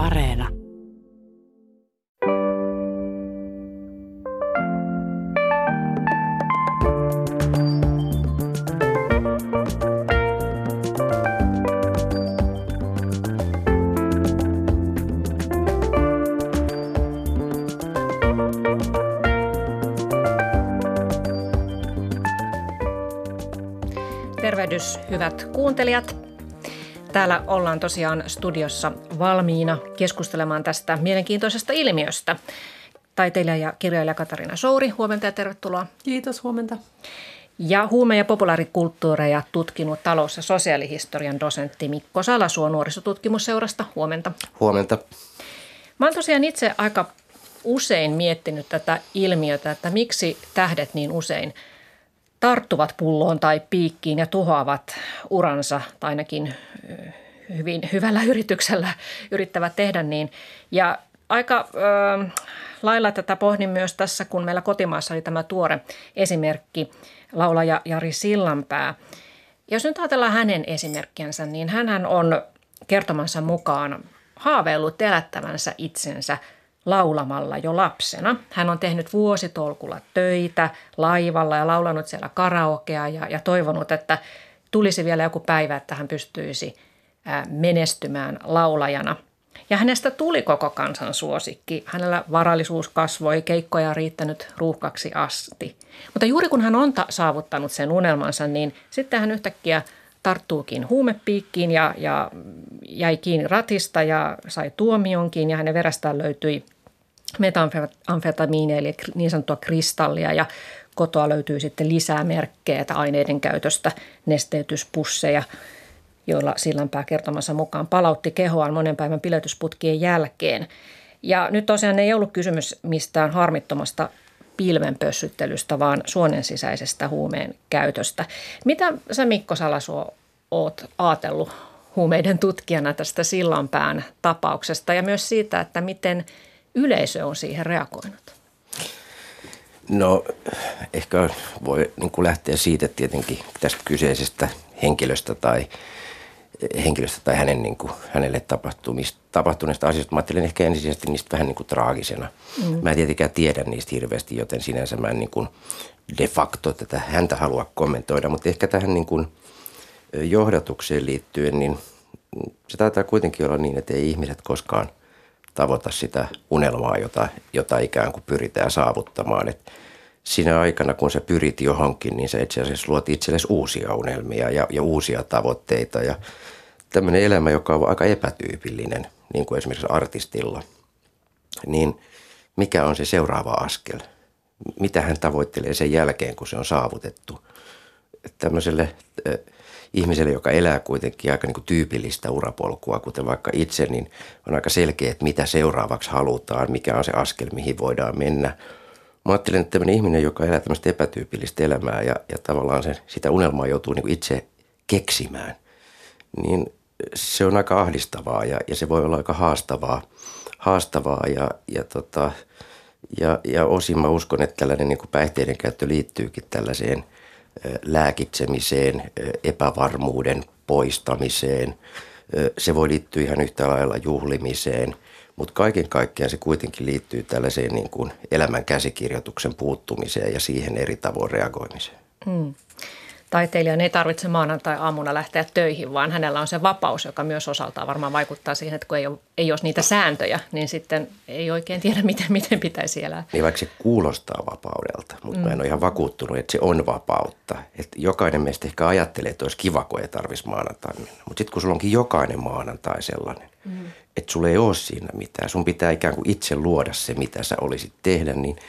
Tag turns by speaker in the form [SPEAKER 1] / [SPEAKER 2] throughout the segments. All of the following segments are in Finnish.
[SPEAKER 1] Areena.
[SPEAKER 2] Tervehdys hyvät kuuntelijat. Täällä ollaan tosiaan studiossa valmiina keskustelemaan tästä mielenkiintoisesta ilmiöstä. Taiteilija ja kirjailija Katarina Souri, huomenta ja tervetuloa.
[SPEAKER 3] Kiitos, huomenta.
[SPEAKER 2] Ja huume- ja populaarikulttuureja tutkinut talous- ja sosiaalihistorian dosentti Mikko Salasuo nuorisotutkimusseurasta. Huomenta.
[SPEAKER 4] Huomenta.
[SPEAKER 2] Mä oon tosiaan itse aika usein miettinyt tätä ilmiötä, että miksi tähdet niin usein tarttuvat pulloon tai piikkiin ja tuhoavat uransa, tai ainakin hyvin hyvällä yrityksellä yrittävät tehdä niin. Ja aika ö, lailla tätä pohdin myös tässä, kun meillä kotimaassa oli tämä tuore esimerkki, laulaja Jari Sillanpää. Jos nyt ajatellaan hänen esimerkkiänsä, niin hän on kertomansa mukaan haaveillut elättävänsä itsensä laulamalla jo lapsena. Hän on tehnyt vuositolkulla töitä laivalla ja laulanut siellä karaokea ja, ja toivonut, että tulisi vielä joku päivä, että hän pystyisi menestymään laulajana. Ja hänestä tuli koko kansan suosikki. Hänellä varallisuus kasvoi, keikkoja riittänyt ruuhkaksi asti. Mutta juuri kun hän on ta- saavuttanut sen unelmansa, niin sitten hän yhtäkkiä tarttuukin huumepiikkiin ja, ja jäi kiinni ratista ja sai tuomionkin ja hänen verästään löytyi metamfetamiinia eli niin sanottua kristallia ja kotoa löytyy sitten lisää merkkejä aineiden käytöstä, nesteytyspusseja, joilla Sillanpää kertomassa mukaan palautti kehoaan monen päivän piletysputkien jälkeen. Ja nyt tosiaan ei ollut kysymys mistään harmittomasta pilvenpössyttelystä, vaan suonen sisäisestä huumeen käytöstä. Mitä sä Mikko Salasuo oot ajatellut huumeiden tutkijana tästä Sillanpään tapauksesta ja myös siitä, että miten yleisö on siihen reagoinut?
[SPEAKER 4] No ehkä voi niin kuin lähteä siitä tietenkin tästä kyseisestä henkilöstä tai henkilöstä tai hänen, niin kuin, hänelle tapahtuneista asioista. Mä ajattelin ehkä ensisijaisesti niistä vähän niin kuin traagisena. Mm. Mä en tietenkään tiedä niistä hirveästi, joten sinänsä mä en niin kuin de facto tätä häntä halua kommentoida. Mutta ehkä tähän niin kuin johdatukseen liittyen, niin se taitaa kuitenkin olla niin, että ei ihmiset koskaan tavoita sitä unelmaa, jota, jota ikään kuin pyritään saavuttamaan. Et siinä aikana, kun sä pyrit johonkin, niin sä itse asiassa luot itsellesi uusia unelmia ja, ja uusia tavoitteita. Ja tämmöinen elämä, joka on aika epätyypillinen, niin kuin esimerkiksi artistilla, niin mikä on se seuraava askel? Mitä hän tavoittelee sen jälkeen, kun se on saavutettu? Tämmöiselle ihmiselle, joka elää kuitenkin aika niin kuin tyypillistä urapolkua, kuten vaikka itse, niin on aika selkeä, että mitä seuraavaksi halutaan, mikä on se askel, mihin voidaan mennä. Mä ajattelen, että tämmöinen ihminen, joka elää tämmöistä epätyypillistä elämää ja, ja tavallaan se, sitä unelmaa joutuu niin kuin itse keksimään, niin se on aika ahdistavaa ja, ja se voi olla aika haastavaa, haastavaa ja, ja, tota, ja, ja osin mä uskon, että tällainen niin kuin päihteiden käyttö liittyykin tällaiseen – lääkitsemiseen, epävarmuuden poistamiseen. Se voi liittyä ihan yhtä lailla juhlimiseen, mutta kaiken kaikkiaan se kuitenkin liittyy tällaiseen niin kuin elämän käsikirjoituksen puuttumiseen ja siihen eri tavoin reagoimiseen. Hmm
[SPEAKER 2] taiteilijan ei tarvitse maanantai-aamuna lähteä töihin, vaan hänellä on se vapaus, joka myös osaltaan varmaan vaikuttaa siihen, että kun ei ole, ei ole niitä sääntöjä, niin sitten ei oikein tiedä, miten, miten pitäisi elää.
[SPEAKER 4] Niin vaikka se kuulostaa vapaudelta, mutta mm. mä en ole ihan vakuuttunut, että se on vapautta. Että jokainen meistä ehkä ajattelee, että olisi kiva, kun ei tarvitsisi maanantai mennä. Mutta sitten kun sulla onkin jokainen maanantai sellainen, mm. että sulla ei ole siinä mitään, sun pitää ikään kuin itse luoda se, mitä sä olisit tehdä, niin –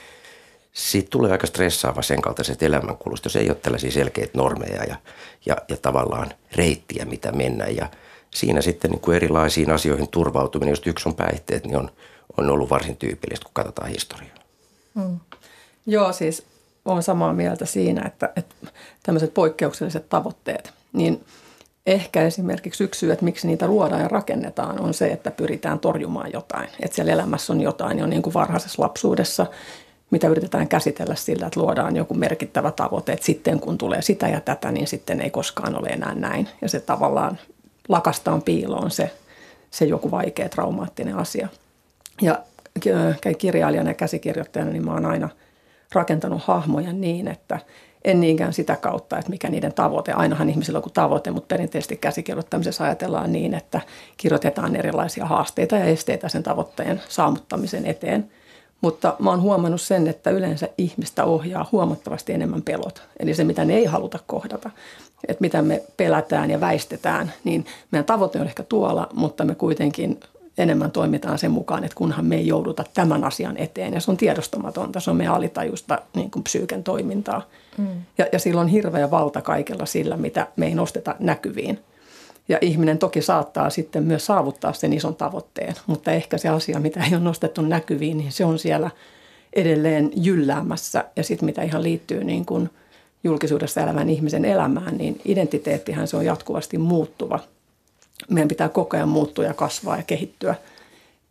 [SPEAKER 4] siitä tulee aika stressaava sen kaltaiset elämänkulusta, jos ei ole tällaisia selkeitä normeja ja, ja, ja tavallaan reittiä, mitä mennä. Ja siinä sitten niin kuin erilaisiin asioihin turvautuminen, jos yksi on päihteet, niin on, on ollut varsin tyypillistä, kun katsotaan historiaa.
[SPEAKER 3] Hmm. Joo, siis olen samaa mieltä siinä, että, että tämmöiset poikkeukselliset tavoitteet, niin ehkä esimerkiksi yksi syy, että miksi niitä luodaan ja rakennetaan, on se, että pyritään torjumaan jotain. Että siellä elämässä on jotain jo niin kuin varhaisessa lapsuudessa, mitä yritetään käsitellä sillä, että luodaan joku merkittävä tavoite, että sitten kun tulee sitä ja tätä, niin sitten ei koskaan ole enää näin. Ja se tavallaan lakastaan piiloon se, se joku vaikea traumaattinen asia. Ja kirjailijana ja käsikirjoittajana niin mä oon aina rakentanut hahmoja niin, että en niinkään sitä kautta, että mikä niiden tavoite. Ainahan ihmisillä on joku tavoite, mutta perinteisesti käsikirjoittamisessa ajatellaan niin, että kirjoitetaan erilaisia haasteita ja esteitä sen tavoitteen saavuttamisen eteen. Mutta mä oon huomannut sen, että yleensä ihmistä ohjaa huomattavasti enemmän pelot. Eli se, mitä ne ei haluta kohdata. Että mitä me pelätään ja väistetään, niin meidän tavoite on ehkä tuolla, mutta me kuitenkin enemmän toimitaan sen mukaan, että kunhan me ei jouduta tämän asian eteen. Ja se on tiedostamatonta, se on meidän alitajusta niin kuin psyyken toimintaa. Mm. Ja, ja sillä on hirveä valta kaikella sillä, mitä me ei nosteta näkyviin. Ja ihminen toki saattaa sitten myös saavuttaa sen ison tavoitteen, mutta ehkä se asia, mitä ei ole nostettu näkyviin, niin se on siellä edelleen jylläämässä. Ja sitten mitä ihan liittyy niin kuin julkisuudessa elävän ihmisen elämään, niin identiteettihän se on jatkuvasti muuttuva – meidän pitää koko ajan muuttua ja kasvaa ja kehittyä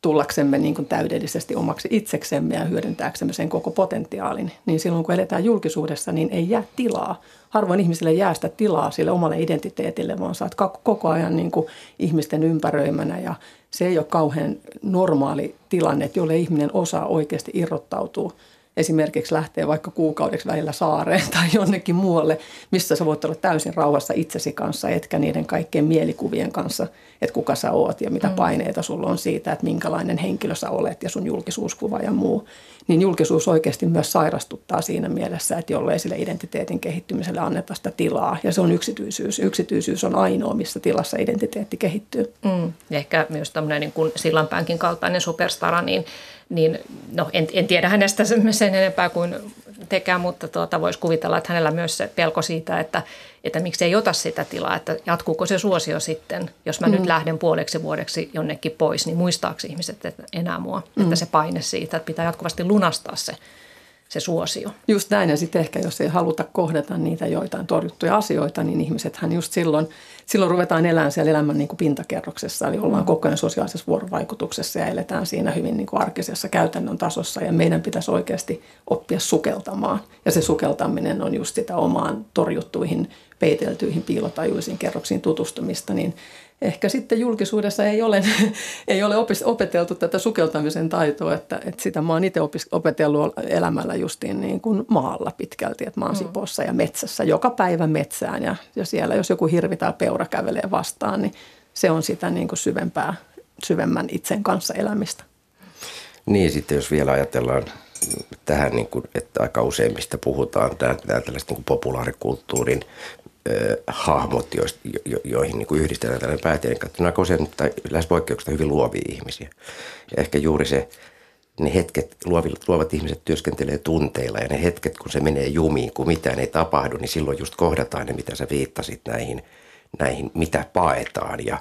[SPEAKER 3] tullaksemme niin kuin täydellisesti omaksi itseksemme ja hyödyntääksemme sen koko potentiaalin. Niin silloin kun eletään julkisuudessa, niin ei jää tilaa. Harvoin ihmisille jää sitä tilaa sille omalle identiteetille, vaan saat koko ajan niin kuin ihmisten ympäröimänä ja se ei ole kauhean normaali tilanne, jolle ihminen osaa oikeasti irrottautua – esimerkiksi lähtee vaikka kuukaudeksi välillä saareen tai jonnekin muualle, missä sä voit olla täysin rauhassa itsesi kanssa, etkä niiden kaikkien mielikuvien kanssa, että kuka sä oot ja mitä mm. paineita sulla on siitä, että minkälainen henkilö sä olet ja sun julkisuuskuva ja muu. Niin julkisuus oikeasti myös sairastuttaa siinä mielessä, että jollei sille identiteetin kehittymiselle anneta sitä tilaa. Ja se on yksityisyys. Yksityisyys on ainoa, missä tilassa identiteetti kehittyy.
[SPEAKER 2] Mm. Ehkä myös tämmöinen niin kuin sillanpäänkin kaltainen superstara, niin niin no, en, en tiedä hänestä sen enempää kuin tekään, mutta tuota, voisi kuvitella, että hänellä myös se pelko siitä, että, että miksi ei ota sitä tilaa, että jatkuuko se suosio sitten, jos mä mm. nyt lähden puoleksi vuodeksi jonnekin pois, niin muistaako ihmiset että enää mua, mm. että se paine siitä, että pitää jatkuvasti lunastaa se se suosio.
[SPEAKER 3] Just näin ja sitten ehkä jos ei haluta kohdata niitä joitain torjuttuja asioita, niin ihmisethän just silloin, silloin ruvetaan elämään siellä elämän niin kuin pintakerroksessa. Eli ollaan mm. koko ajan sosiaalisessa vuorovaikutuksessa ja eletään siinä hyvin niin kuin arkisessa käytännön tasossa ja meidän pitäisi oikeasti oppia sukeltamaan. Ja se sukeltaminen on just sitä omaan torjuttuihin, peiteltyihin, piilotajuisiin kerroksiin tutustumista, niin ehkä sitten julkisuudessa ei ole, ei ole opeteltu tätä sukeltamisen taitoa, että, että sitä mä oon itse opetellut elämällä justiin niin kuin maalla pitkälti, että mä oon mm. Sipossa ja metsässä joka päivä metsään ja, ja siellä jos joku hirvi tai peura kävelee vastaan, niin se on sitä niin kuin syvempää, syvemmän itsen kanssa elämistä.
[SPEAKER 4] Niin, sitten jos vielä ajatellaan tähän, niin kuin, että aika useimmista puhutaan, tämä, tämä tällaista niin populaarikulttuurin hahmot, jo, jo, joihin niin kuin yhdistetään tällainen päätieteen katto. Nämä usein tai lähes poikkeuksista hyvin luovia ihmisiä. Ja ehkä juuri se, ne hetket, luovat, luovat ihmiset työskentelee tunteilla ja ne hetket, kun se menee jumiin, kun mitään ei tapahdu, niin silloin just kohdataan ne, mitä sä viittasit näihin, näihin mitä paetaan. Ja,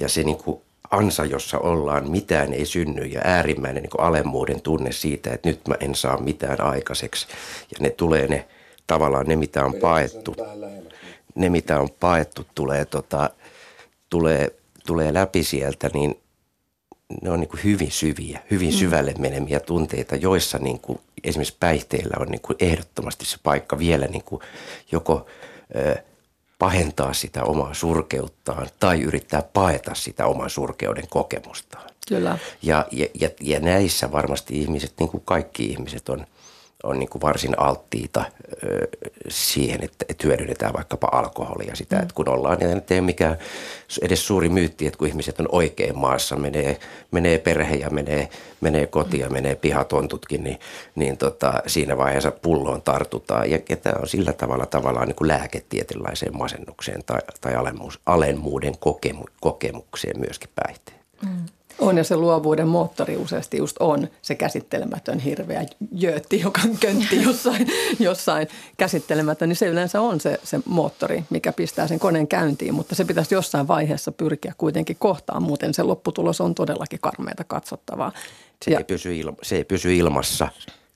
[SPEAKER 4] ja se niin kuin ansa, jossa ollaan, mitään ei synny ja äärimmäinen niin kuin alemmuuden tunne siitä, että nyt mä en saa mitään aikaiseksi. Ja ne tulee ne tavallaan ne, mitä on paettu ne, mitä on paettu, tulee, tota, tulee, tulee läpi sieltä, niin ne on niin kuin hyvin syviä, hyvin mm. syvälle meneviä tunteita, joissa niin kuin esimerkiksi päihteillä on niin kuin ehdottomasti se paikka vielä niin kuin joko ö, pahentaa sitä omaa surkeuttaan tai yrittää paeta sitä oman surkeuden kokemustaan.
[SPEAKER 3] Kyllä.
[SPEAKER 4] Ja, ja, ja, ja näissä varmasti ihmiset, niin kuin kaikki ihmiset on – on niin kuin varsin alttiita ö, siihen, että, että hyödynnetään vaikkapa alkoholia sitä, mm. että kun ollaan, ja ei ole mikään edes suuri myytti, että kun ihmiset on oikein maassa, menee, menee perhe ja menee, menee koti ja menee pihatontutkin, niin, niin tota, siinä vaiheessa pulloon tartutaan. Ja, ja tämä on sillä tavalla tavallaan niin kuin masennukseen tai, tai alemmuus, alemmuuden kokemu, kokemukseen myöskin päihteen. Mm.
[SPEAKER 3] On ja se luovuuden moottori useasti just on se käsittelemätön hirveä jöötti, joka köntti jossain, jossain käsittelemätön, niin se yleensä on se, se moottori, mikä pistää sen koneen käyntiin, mutta se pitäisi jossain vaiheessa pyrkiä kuitenkin kohtaan, muuten se lopputulos on todellakin karmeita katsottavaa.
[SPEAKER 4] Se, ja, ei, pysy ilma, se ei pysy ilmassa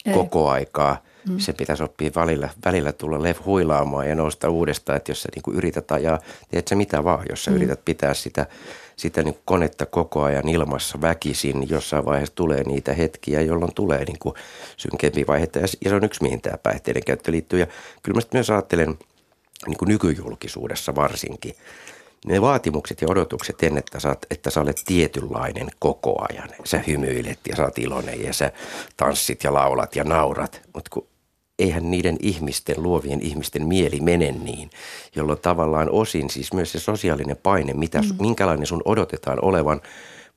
[SPEAKER 4] ei. koko aikaa. Mm. Se pitäisi oppia välillä, välillä tulla lef huilaamaan ja nousta uudestaan, että jos sä niin yrität ajaa, teet sä mitä vaan, jos sä mm. yrität pitää sitä – sitä niin kuin konetta koko ajan ilmassa väkisin, niin jossain vaiheessa tulee niitä hetkiä, jolloin tulee niin kuin synkempi vaiheita. Ja se on yksi, mihin tämä päihteiden käyttö liittyy. Ja kyllä mä myös ajattelen niin kuin nykyjulkisuudessa varsinkin, ne vaatimukset ja odotukset ennen, että sä, että sä olet tietynlainen koko ajan. Sä hymyilet ja sä oot iloinen ja sä tanssit ja laulat ja naurat. Mutta kun eihän niiden ihmisten, luovien ihmisten mieli mene niin, jolloin tavallaan osin siis myös se sosiaalinen paine, mitä, mm. minkälainen sun odotetaan olevan,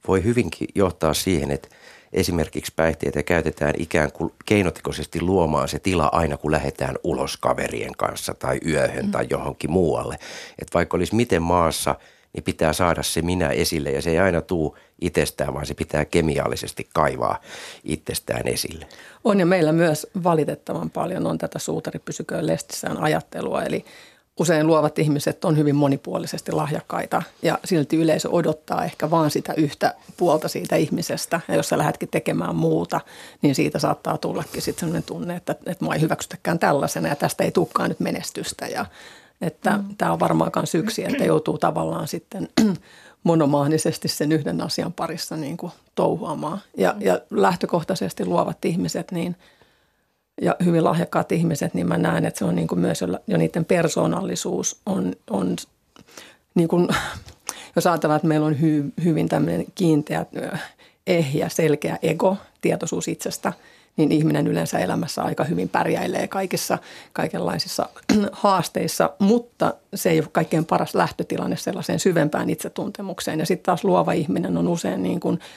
[SPEAKER 4] voi hyvinkin johtaa siihen, että esimerkiksi päihteitä käytetään ikään kuin keinotikoisesti luomaan se tila aina, kun lähdetään ulos kaverien kanssa tai yöhön mm. tai johonkin muualle. Että vaikka olisi miten maassa, niin pitää saada se minä esille ja se ei aina tuu itsestään, vaan se pitää kemiallisesti kaivaa itsestään esille.
[SPEAKER 3] On ja meillä myös valitettavan paljon on tätä suutari pysyköön lestissään ajattelua, eli usein luovat ihmiset on hyvin monipuolisesti lahjakkaita ja silti yleisö odottaa ehkä vaan sitä yhtä puolta siitä ihmisestä. Ja jos sä lähdetkin tekemään muuta, niin siitä saattaa tullakin sitten sellainen tunne, että, että mua ei hyväksytäkään tällaisena ja tästä ei tulekaan nyt menestystä. Ja, että mm. tämä on varmaan myös yksi, että joutuu tavallaan sitten monomaanisesti sen yhden asian parissa niin kuin touhuamaan. Ja, ja lähtökohtaisesti luovat ihmiset, niin – ja hyvin lahjakkaat ihmiset, niin mä näen, että se on niin kuin myös jo niiden persoonallisuus on, on niin kuin, jos ajatellaan, että meillä on hy, hyvin tämmöinen kiinteä, ehjä, selkeä ego, tietoisuus itsestä, niin ihminen yleensä elämässä aika hyvin pärjäilee kaikissa kaikenlaisissa haasteissa, mutta se ei ole kaikkein paras lähtötilanne sellaiseen syvempään itsetuntemukseen. Ja sitten taas luova ihminen on usein niin kuin –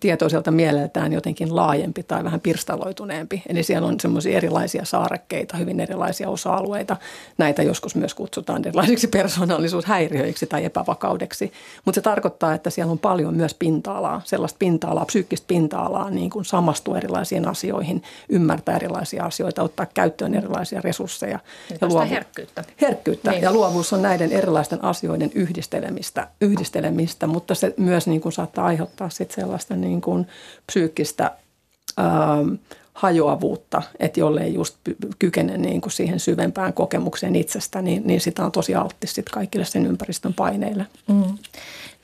[SPEAKER 3] tietoiselta mieleltään jotenkin laajempi tai vähän pirstaloituneempi. Eli siellä on semmoisia erilaisia saarekkeita, hyvin erilaisia osa-alueita. Näitä joskus myös kutsutaan erilaisiksi persoonallisuushäiriöiksi tai epävakaudeksi. Mutta se tarkoittaa, että siellä on paljon myös pinta-alaa, sellaista pinta-alaa, psyykkistä pinta-alaa, niin kuin samastua erilaisiin asioihin, ymmärtää erilaisia asioita, ottaa käyttöön erilaisia resursseja.
[SPEAKER 2] Niin ja luovu- herkkyyttä.
[SPEAKER 3] Herkkyyttä. Niin. Ja luovuus on näiden erilaisten asioiden yhdistelemistä, yhdistelemistä mutta se myös niin kuin saattaa aiheuttaa sit sellaista niin kuin psyykkistä ähm, hajoavuutta, että jollei just kykene niin kuin siihen syvempään kokemukseen itsestä, niin, niin sitä on tosi alttis sit kaikille sen ympäristön paineille. Mm.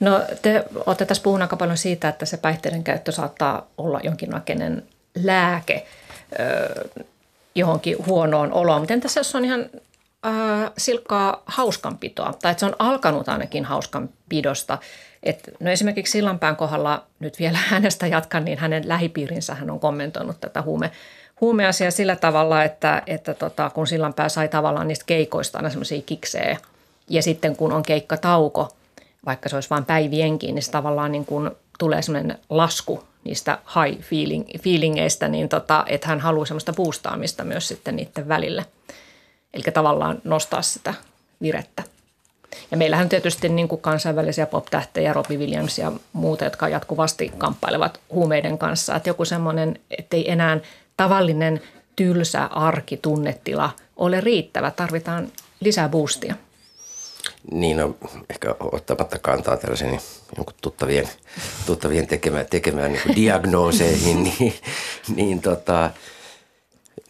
[SPEAKER 2] No te olette tässä puhunut aika paljon siitä, että se päihteiden käyttö saattaa olla jonkinlainen lääke ö, johonkin huonoon oloon. Miten tässä jos on ihan äh, silkkaa hauskanpitoa, tai että se on alkanut ainakin hauskanpidosta, et, no esimerkiksi Sillanpään kohdalla, nyt vielä hänestä jatkan, niin hänen lähipiirinsä hän on kommentoinut tätä huume, huumeasiaa sillä tavalla, että, että tota, kun Sillanpää sai tavallaan niistä keikoista aina semmoisia kiksejä, ja sitten kun on keikkatauko, vaikka se olisi vain päivienkin, niin se tavallaan niin kuin tulee semmoinen lasku niistä high feeling, feelingeistä, niin tota, että hän haluaa semmoista boostaamista myös sitten niiden välille. Eli tavallaan nostaa sitä virettä. Ja meillähän tietysti niin kuin kansainvälisiä pop-tähtejä, Robbie Williams ja muuta, jotka jatkuvasti kamppailevat huumeiden kanssa. Että joku semmoinen, ettei enää tavallinen tylsä arki tunnetila ole riittävä. Tarvitaan lisää boostia.
[SPEAKER 4] Niin, no, ehkä ottamatta kantaa tällaisen jonkun tuttavien, tuttavien tekemään, tekemään niin diagnooseihin, niin, niin tota,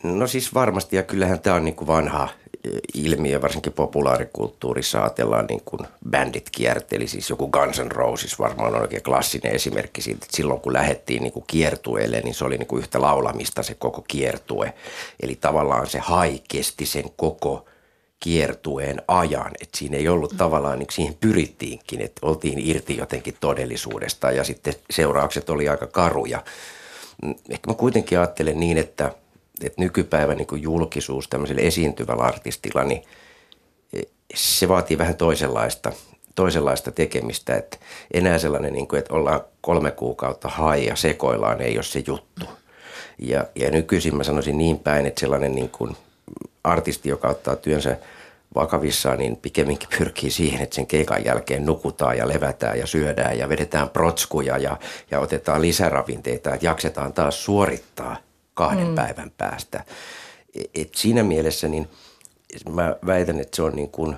[SPEAKER 4] no siis varmasti, ja kyllähän tämä on niin kuin vanha – ilmiö, varsinkin populaarikulttuurissa ajatellaan niin kuin bändit kierteli, siis joku Guns N' Roses varmaan on oikein klassinen esimerkki siitä, että silloin kun lähdettiin niin kuin kiertueelle, niin se oli niin kuin yhtä laulamista se koko kiertue. Eli tavallaan se hai kesti sen koko kiertueen ajan, että siinä ei ollut tavallaan, niin siihen pyrittiinkin, että oltiin irti jotenkin todellisuudesta ja sitten seuraukset oli aika karuja. Ehkä mä kuitenkin ajattelen niin, että – että nykypäivän niin julkisuus tämmöisellä esiintyvällä artistilla, niin se vaatii vähän toisenlaista, toisenlaista tekemistä. Että enää sellainen, niin kuin, että ollaan kolme kuukautta hai ja sekoillaan, ei ole se juttu. Ja, ja nykyisin mä sanoisin niin päin, että sellainen niin kuin artisti, joka ottaa työnsä vakavissaan, niin pikemminkin pyrkii siihen, että sen keikan jälkeen nukutaan ja levätään ja syödään ja vedetään protskuja ja, ja otetaan lisäravinteita, että jaksetaan taas suorittaa – kahden mm. päivän päästä. Et siinä mielessä niin mä väitän, että se on niin kuin,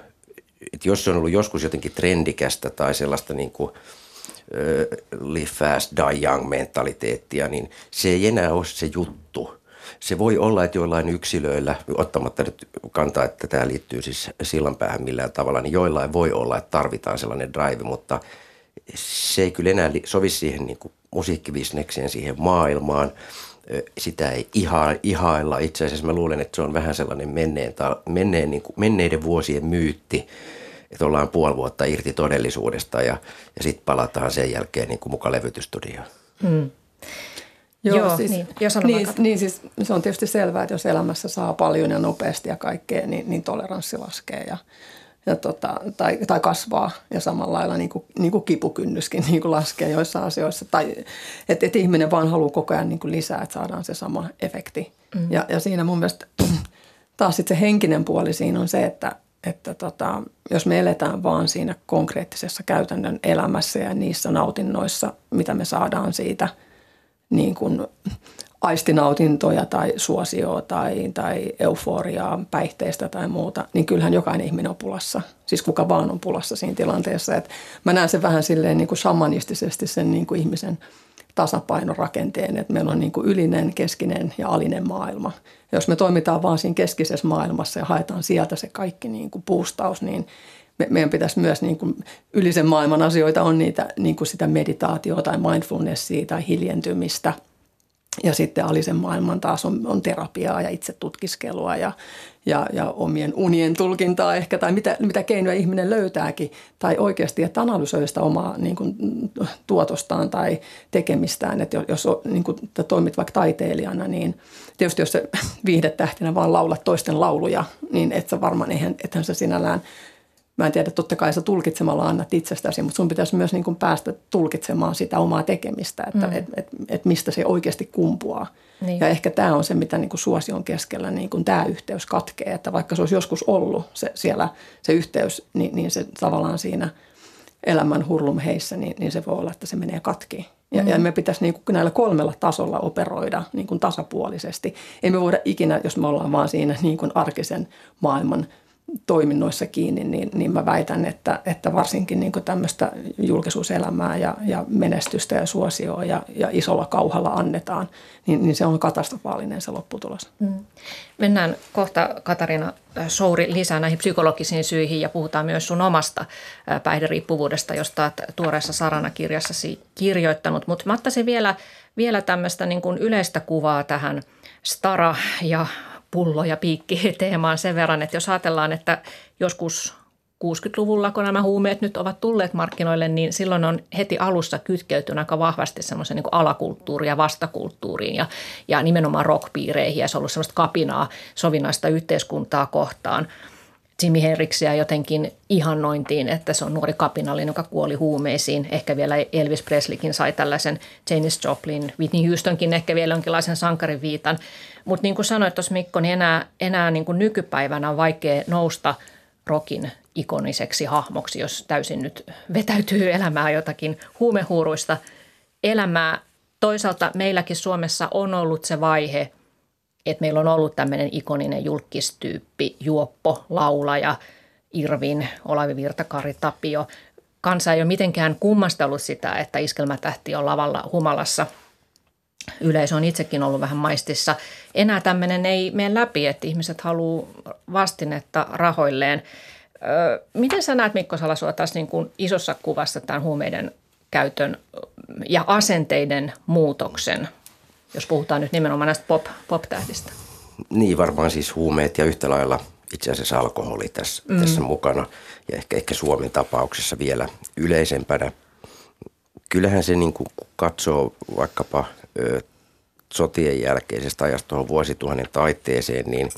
[SPEAKER 4] että jos se on ollut joskus jotenkin trendikästä tai sellaista niin kuin, live fast, die young mentaliteettia, niin se ei enää ole se juttu. Se voi olla, että joillain yksilöillä, ottamatta nyt kantaa, että tämä liittyy siis sillanpäähän millään tavalla, niin joillain voi olla, että tarvitaan sellainen drive, mutta se ei kyllä enää sovi siihen niin kuin musiikkibisnekseen, siihen maailmaan – sitä ei iha, ihailla. Itse asiassa mä luulen, että se on vähän sellainen menneen, menneen, niin kuin, menneiden vuosien myytti, että ollaan puoli vuotta irti todellisuudesta ja, ja sitten palataan sen jälkeen niin kuin mukaan levytystudioon. Hmm.
[SPEAKER 3] Joo, Joo siis, niin, niin, niin siis se on tietysti selvää, että jos elämässä saa paljon ja nopeasti ja kaikkea, niin, niin toleranssi laskee ja, ja tota, tai, tai kasvaa ja samalla lailla niin kuin, niin kuin kipukynnyskin niin kuin laskee joissain asioissa. Tai että et ihminen vaan haluaa koko ajan niin kuin lisää, että saadaan se sama efekti. Mm. Ja, ja siinä mun mielestä taas sitten se henkinen puoli siinä on se, että, että tota, jos me eletään vaan siinä konkreettisessa käytännön elämässä ja niissä nautinnoissa, mitä me saadaan siitä niin kuin aistinautintoja tai suosioa tai, tai euforiaa päihteistä tai muuta, niin kyllähän jokainen ihminen on pulassa. Siis kuka vaan on pulassa siinä tilanteessa. Et mä näen sen vähän silleen niin kuin shamanistisesti sen niin kuin ihmisen tasapainorakenteen, että meillä on niin kuin ylinen, keskinen ja alinen maailma. Ja jos me toimitaan vaan siinä keskisessä maailmassa ja haetaan sieltä se kaikki niin kuin puustaus, niin me, meidän pitäisi myös niin kuin ylisen maailman asioita on niitä niin kuin sitä meditaatiota tai mindfulnessia tai hiljentymistä – ja sitten alisen maailman taas on, on terapiaa ja itse tutkiskelua ja, ja, ja omien unien tulkintaa ehkä, tai mitä, mitä keinoja ihminen löytääkin, tai oikeasti, että analysoi sitä omaa niin kuin, tuotostaan tai tekemistään. Että jos niin kuin, toimit vaikka taiteilijana, niin tietysti jos se viihdetähtinä vaan laulat toisten lauluja, niin et sä varmaan, eihän, ethän sä sinällään – Mä en tiedä, totta kai sä tulkitsemalla annat itsestäsi, mutta sun pitäisi myös niin kuin päästä tulkitsemaan sitä omaa tekemistä, että mm. et, et, et mistä se oikeasti kumpuaa. Niin. Ja ehkä tämä on se, mitä niin kuin suosion keskellä niin kuin tämä yhteys katkee, että vaikka se olisi joskus ollut se, siellä se yhteys, niin, niin se tavallaan siinä elämän hurlum heissä, niin, niin se voi olla, että se menee katki. Ja, mm. ja me pitäisi niin kuin näillä kolmella tasolla operoida niin kuin tasapuolisesti. Ei me voida ikinä, jos me ollaan vaan siinä niin kuin arkisen maailman – toiminnoissa kiinni, niin, niin mä väitän, että, että varsinkin niin tämmöistä julkisuuselämää ja, ja menestystä ja suosioa ja, ja isolla kauhalla annetaan, niin, niin se on katastrofaalinen se lopputulos. Mm.
[SPEAKER 2] Mennään kohta Katarina Souri lisää näihin psykologisiin syihin ja puhutaan myös sun omasta päihderiippuvuudesta, josta olet tuoreessa Sarana-kirjassasi kirjoittanut. Mutta mä ottaisin vielä, vielä tämmöistä niin yleistä kuvaa tähän Stara ja pullo- ja piikki-teemaan sen verran, että jos ajatellaan, että joskus 60-luvulla, kun nämä huumeet nyt ovat tulleet markkinoille, niin silloin on heti alussa kytkeytynyt aika vahvasti semmoisen niin alakulttuuriin ja vastakulttuuriin ja, ja nimenomaan rockpiireihin ja se on ollut semmoista kapinaa sovinnaista yhteiskuntaa kohtaan. Jimi Hendrixiä jotenkin ihannointiin, että se on nuori kapinallinen, joka kuoli huumeisiin. Ehkä vielä Elvis Presleykin sai tällaisen, Janis Joplin, Whitney Houstonkin ehkä vielä jonkinlaisen sankariviitan. Mutta niin kuin sanoit tuossa Mikko, niin enää, enää niin kuin nykypäivänä on vaikea nousta rokin ikoniseksi hahmoksi, jos täysin nyt vetäytyy elämää jotakin huumehuuruista elämää. Toisaalta meilläkin Suomessa on ollut se vaihe, että meillä on ollut tämmöinen ikoninen julkistyyppi, juoppo, laulaja, Irvin, Olavi Virta, Kari Tapio. Kansa ei ole mitenkään kummastellut sitä, että iskelmätähti on lavalla humalassa – yleisö on itsekin ollut vähän maistissa. Enää tämmöinen ei mene läpi, että ihmiset haluaa vastinetta rahoilleen. miten sä näet Mikko Salasua taas niin kuin isossa kuvassa tämän huumeiden käytön ja asenteiden muutoksen, jos puhutaan nyt nimenomaan näistä pop, pop-tähdistä?
[SPEAKER 4] Niin, varmaan siis huumeet ja yhtä lailla itse asiassa alkoholi tässä, mm. tässä mukana ja ehkä, ehkä Suomen tapauksessa vielä yleisempänä. Kyllähän se niin kuin katsoo vaikkapa sotien jälkeisestä ajasta tuohon vuosituhannen taitteeseen, niin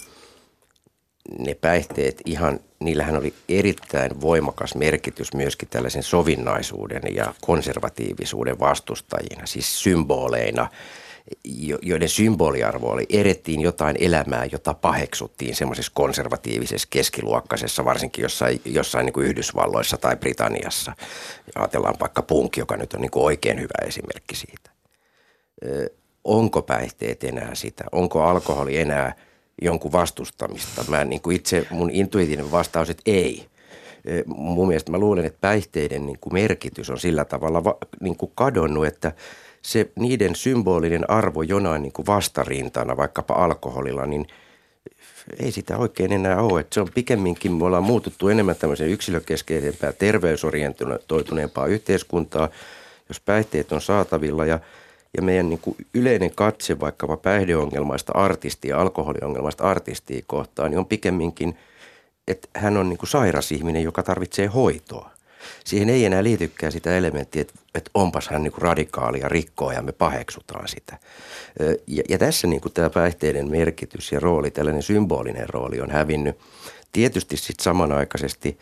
[SPEAKER 4] ne päihteet ihan, niillähän oli erittäin voimakas merkitys myöskin tällaisen sovinnaisuuden ja konservatiivisuuden vastustajina, siis symboleina, joiden symboliarvo oli, erettiin jotain elämää, jota paheksuttiin semmoisessa konservatiivisessa keskiluokkaisessa, varsinkin jossain, jossain niin kuin Yhdysvalloissa tai Britanniassa. Ja ajatellaan vaikka punk, joka nyt on niin kuin oikein hyvä esimerkki siitä onko päihteet enää sitä, onko alkoholi enää jonkun vastustamista. Mä niin kuin itse, mun intuitiivinen vastaus, että ei. Mun mielestä mä luulen, että päihteiden niin kuin merkitys on sillä tavalla va, niin kuin kadonnut, että se niiden symbolinen arvo jonain niin kuin vastarintana, vaikkapa alkoholilla, niin ei sitä oikein enää ole. Että se on pikemminkin, me ollaan muututtu enemmän tämmöisen yksilökeskeisempää, terveysorientoituneempaa yhteiskuntaa, jos päihteet on saatavilla ja – ja meidän niin kuin yleinen katse vaikkapa päihdeongelmaista artistia, alkoholiongelmaista artistia kohtaan, niin on pikemminkin että hän on niin kuin sairas ihminen, joka tarvitsee hoitoa. Siihen ei enää liitykään sitä elementtiä, että, että onpas hän niin radikaali ja rikkoo ja me paheksutaan sitä. Ja, ja tässä niin kuin tämä päihteiden merkitys ja rooli, tällainen symbolinen rooli on hävinnyt. Tietysti sitten samanaikaisesti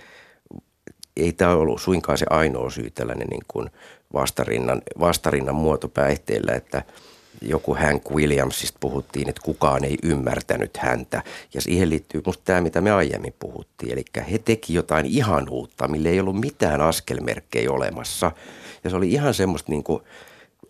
[SPEAKER 4] ei tämä ollut suinkaan se ainoa syy tällainen niin kuin vastarinnan, vastarinnan muoto päihteillä, että – joku Hank Williamsista puhuttiin, että kukaan ei ymmärtänyt häntä. Ja siihen liittyy musta tämä, mitä me aiemmin puhuttiin. Eli he teki jotain ihan uutta, mille ei ollut mitään askelmerkkejä olemassa. Ja se oli ihan semmoista niin kuin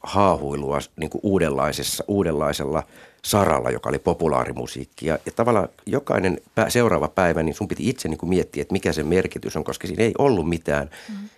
[SPEAKER 4] haahuilua niin kuin uudenlaisessa, uudenlaisella saralla, joka oli populaarimusiikki. Ja, ja tavallaan jokainen pä, seuraava päivä, niin sun piti itse niin kuin miettiä, että mikä se merkitys on, koska siinä ei ollut mitään mm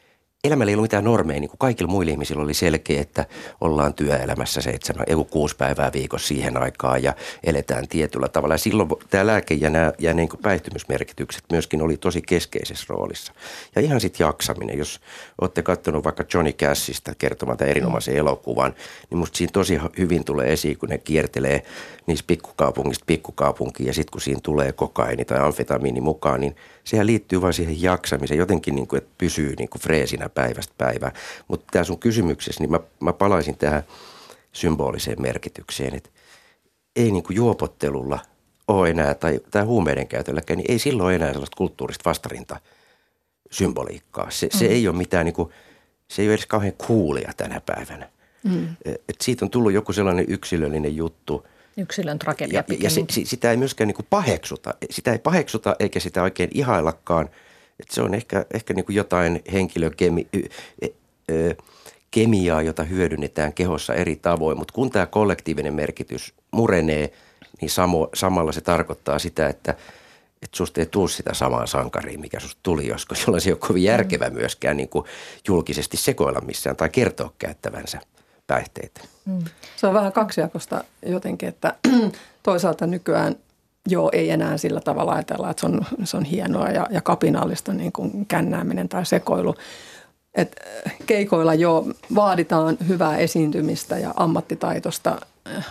[SPEAKER 4] elämällä ei ollut mitään normeja, niin kuin kaikilla muilla ihmisillä oli selkeä, että ollaan työelämässä seitsemän, ei kuusi päivää viikossa siihen aikaan ja eletään tietyllä tavalla. Ja silloin tämä lääke ja nämä ja niin kuin päihtymysmerkitykset myöskin oli tosi keskeisessä roolissa. Ja ihan sitten jaksaminen, jos olette katsonut vaikka Johnny Cashista kertomaan tämän erinomaisen mm. elokuvan, niin musta siinä tosi hyvin tulee esiin, kun ne kiertelee niistä pikkukaupungista pikkukaupunkiin ja sitten kun siinä tulee kokaini tai amfetamiini mukaan, niin – sehän liittyy vain siihen jaksamiseen, jotenkin niin kuin, että pysyy niin kuin freesinä päivästä päivään. Mutta tämä sun kysymyksessä, niin mä, mä palaisin tähän symboliseen merkitykseen, että ei niin kuin juopottelulla ole enää, tai, tai huumeiden käytölläkään, niin ei silloin enää sellaista kulttuurista vastarinta symboliikkaa. Se, mm. se ei ole mitään niin kuin, se ei ole edes kauhean kuulia tänä päivänä. Mm. Et siitä on tullut joku sellainen yksilöllinen juttu –
[SPEAKER 2] yksilön tragedia.
[SPEAKER 4] Ja, ja se, sitä ei myöskään niin paheksuta. Sitä ei paheksuta eikä sitä oikein ihaillakaan. Et se on ehkä, ehkä niin kuin jotain henkilökemi, e, kemiaa, jota hyödynnetään kehossa eri tavoin. Mutta kun tämä kollektiivinen merkitys murenee, niin samo, samalla se tarkoittaa sitä, että että susta ei tule sitä samaa sankaria, mikä susta tuli joskus, jolloin se ei ole kovin järkevä myöskään niin kuin julkisesti sekoilla missään tai kertoa käyttävänsä päihteitä. Mm.
[SPEAKER 3] Se on vähän kaksijakosta jotenkin, että toisaalta nykyään joo, ei enää sillä tavalla ajatella, että se on, se on hienoa ja, ja kapinallista niin kuin kännääminen tai sekoilu. Et keikoilla jo vaaditaan hyvää esiintymistä ja ammattitaitosta äh,